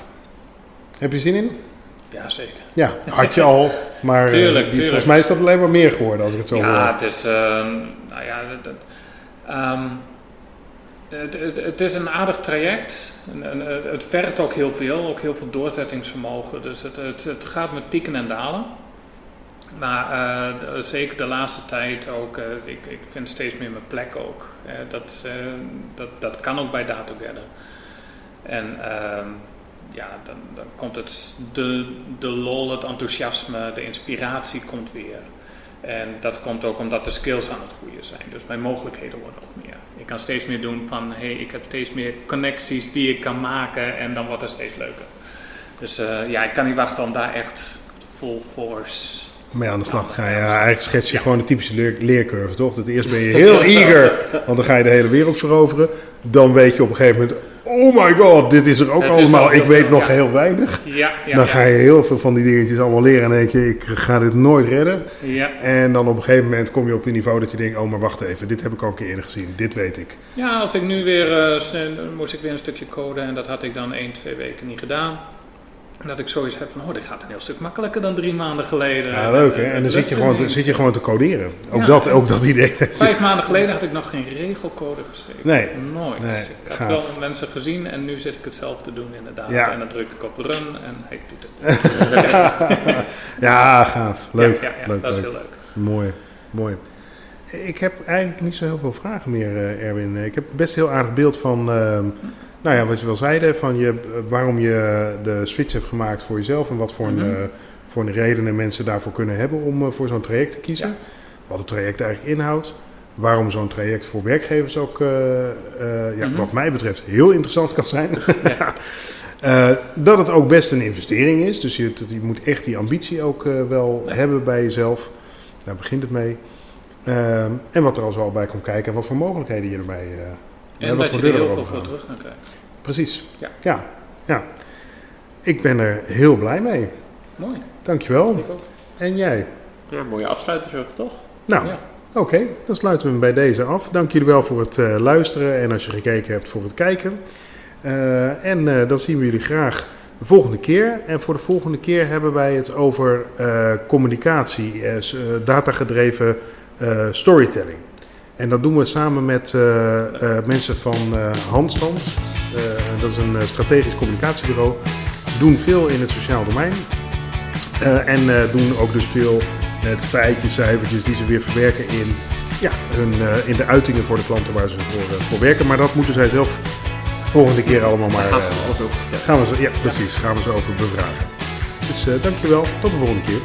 Heb je zin in? Ja, zeker. Ja, had je al. Maar *laughs* tuurlijk, die, tuurlijk. volgens mij is dat alleen maar meer geworden als ik het zo ja, hoor. Ja, het is... nou ja, dat, dat, um, het, het, is een aardig traject. En, het vergt ook heel veel, ook heel veel doorzettingsvermogen. Dus het, het, het gaat met pieken en dalen. Maar de, zeker de laatste tijd ook, uh, ik, ik vind steeds meer mijn plek ook. Dat, dat, dat kan ook bij DataGather. En ehm, ja, dan, dan komt het, de, de lol, het enthousiasme, de inspiratie komt weer. En dat komt ook omdat de skills aan het groeien zijn. Dus mijn mogelijkheden worden ook meer. Ik kan steeds meer doen van, hé, hey, ik heb steeds meer connecties die ik kan maken en dan wordt het steeds leuker. Dus uh, ja, ik kan niet wachten om daar echt full force mee aan de slag ga je. Ja, eigenlijk schets je ja. gewoon de typische leer leercurve, toch? Dat eerst ben je heel *laughs* eager, want dan ga je de hele wereld veroveren. Dan weet je op een gegeven moment, oh my god, dit is er ook Het allemaal. Ik weet veel, nog ja. heel weinig. Ja, ja, dan ga je heel veel van die dingetjes allemaal leren en denk je, ik ga dit nooit redden. Ja. En dan op een gegeven moment kom je op een niveau dat je denkt, oh maar wacht even, dit heb ik al een keer eerder gezien, dit weet ik. ja, als ik nu weer, uh, moest ik weer een stukje coden en dat had ik dan 1, 2 weken niet gedaan. Dat ik zoiets heb van, oh, dit gaat een heel stuk makkelijker dan drie maanden geleden. Ja, leuk hè. En dan zit je, gewoon te, zit je gewoon te coderen. Ook, ja, dat, ook dat idee. Vijf maanden geleden had ik nog geen regelcode geschreven. Nee. Nooit. Nee, ik had gaaf. wel mensen gezien en nu zit ik het zelf te doen inderdaad. Ja. En dan druk ik op run en hij doet het. *laughs* ja, gaaf. Leuk. Ja, leuk, dat is heel leuk. Mooi, mooi. Ik heb eigenlijk niet zo heel veel vragen meer, uh, Erwin. Ik heb best een heel aardig beeld van, uh, nou ja, wat je wel zeiden, van je, waarom je de switch hebt gemaakt voor jezelf en wat voor, Mhm. een, uh, voor een redenen mensen daarvoor kunnen hebben om voor zo'n traject te kiezen. Ja. Wat het traject eigenlijk inhoudt. Waarom zo'n traject voor werkgevers ook, uh, ja, Mhm. wat mij betreft, heel interessant kan zijn. Ja. Uh, *laughs* dat het ook best een investering is. Dus je, je moet echt die ambitie ook wel hebben bij jezelf. Daar begint het mee. Uh, en wat er al zo bij komt kijken en wat voor mogelijkheden je erbij uh, En dat je er heel veel voor terug kan krijgen. Precies. Ja. ja. ja. Ik ben er heel blij mee. Mooi. Dankjewel. Ik ook. En jij? Ja, mooie afsluiters ook, toch? Nou, Ja. oké. Okay, dan sluiten we hem bij deze af. Dank jullie wel voor het uh, luisteren en als je gekeken hebt voor het kijken. Uh, en dan zien we jullie graag de volgende keer. En voor de volgende keer hebben wij het over communicatie, datagedreven storytelling. En dat doen we samen met mensen van Handstand. dat is een strategisch communicatiebureau. Doen veel in het sociaal domein. en doen ook dus veel met feitjes, cijfertjes die ze weer verwerken in, ja, hun, in de uitingen voor de klanten waar ze voor, voor werken. Maar dat moeten zij zelf volgende keer allemaal maar. Over. Gaan we zo, ja, precies. Gaan we zo over bevragen. Dus uh, dankjewel. Tot de volgende keer.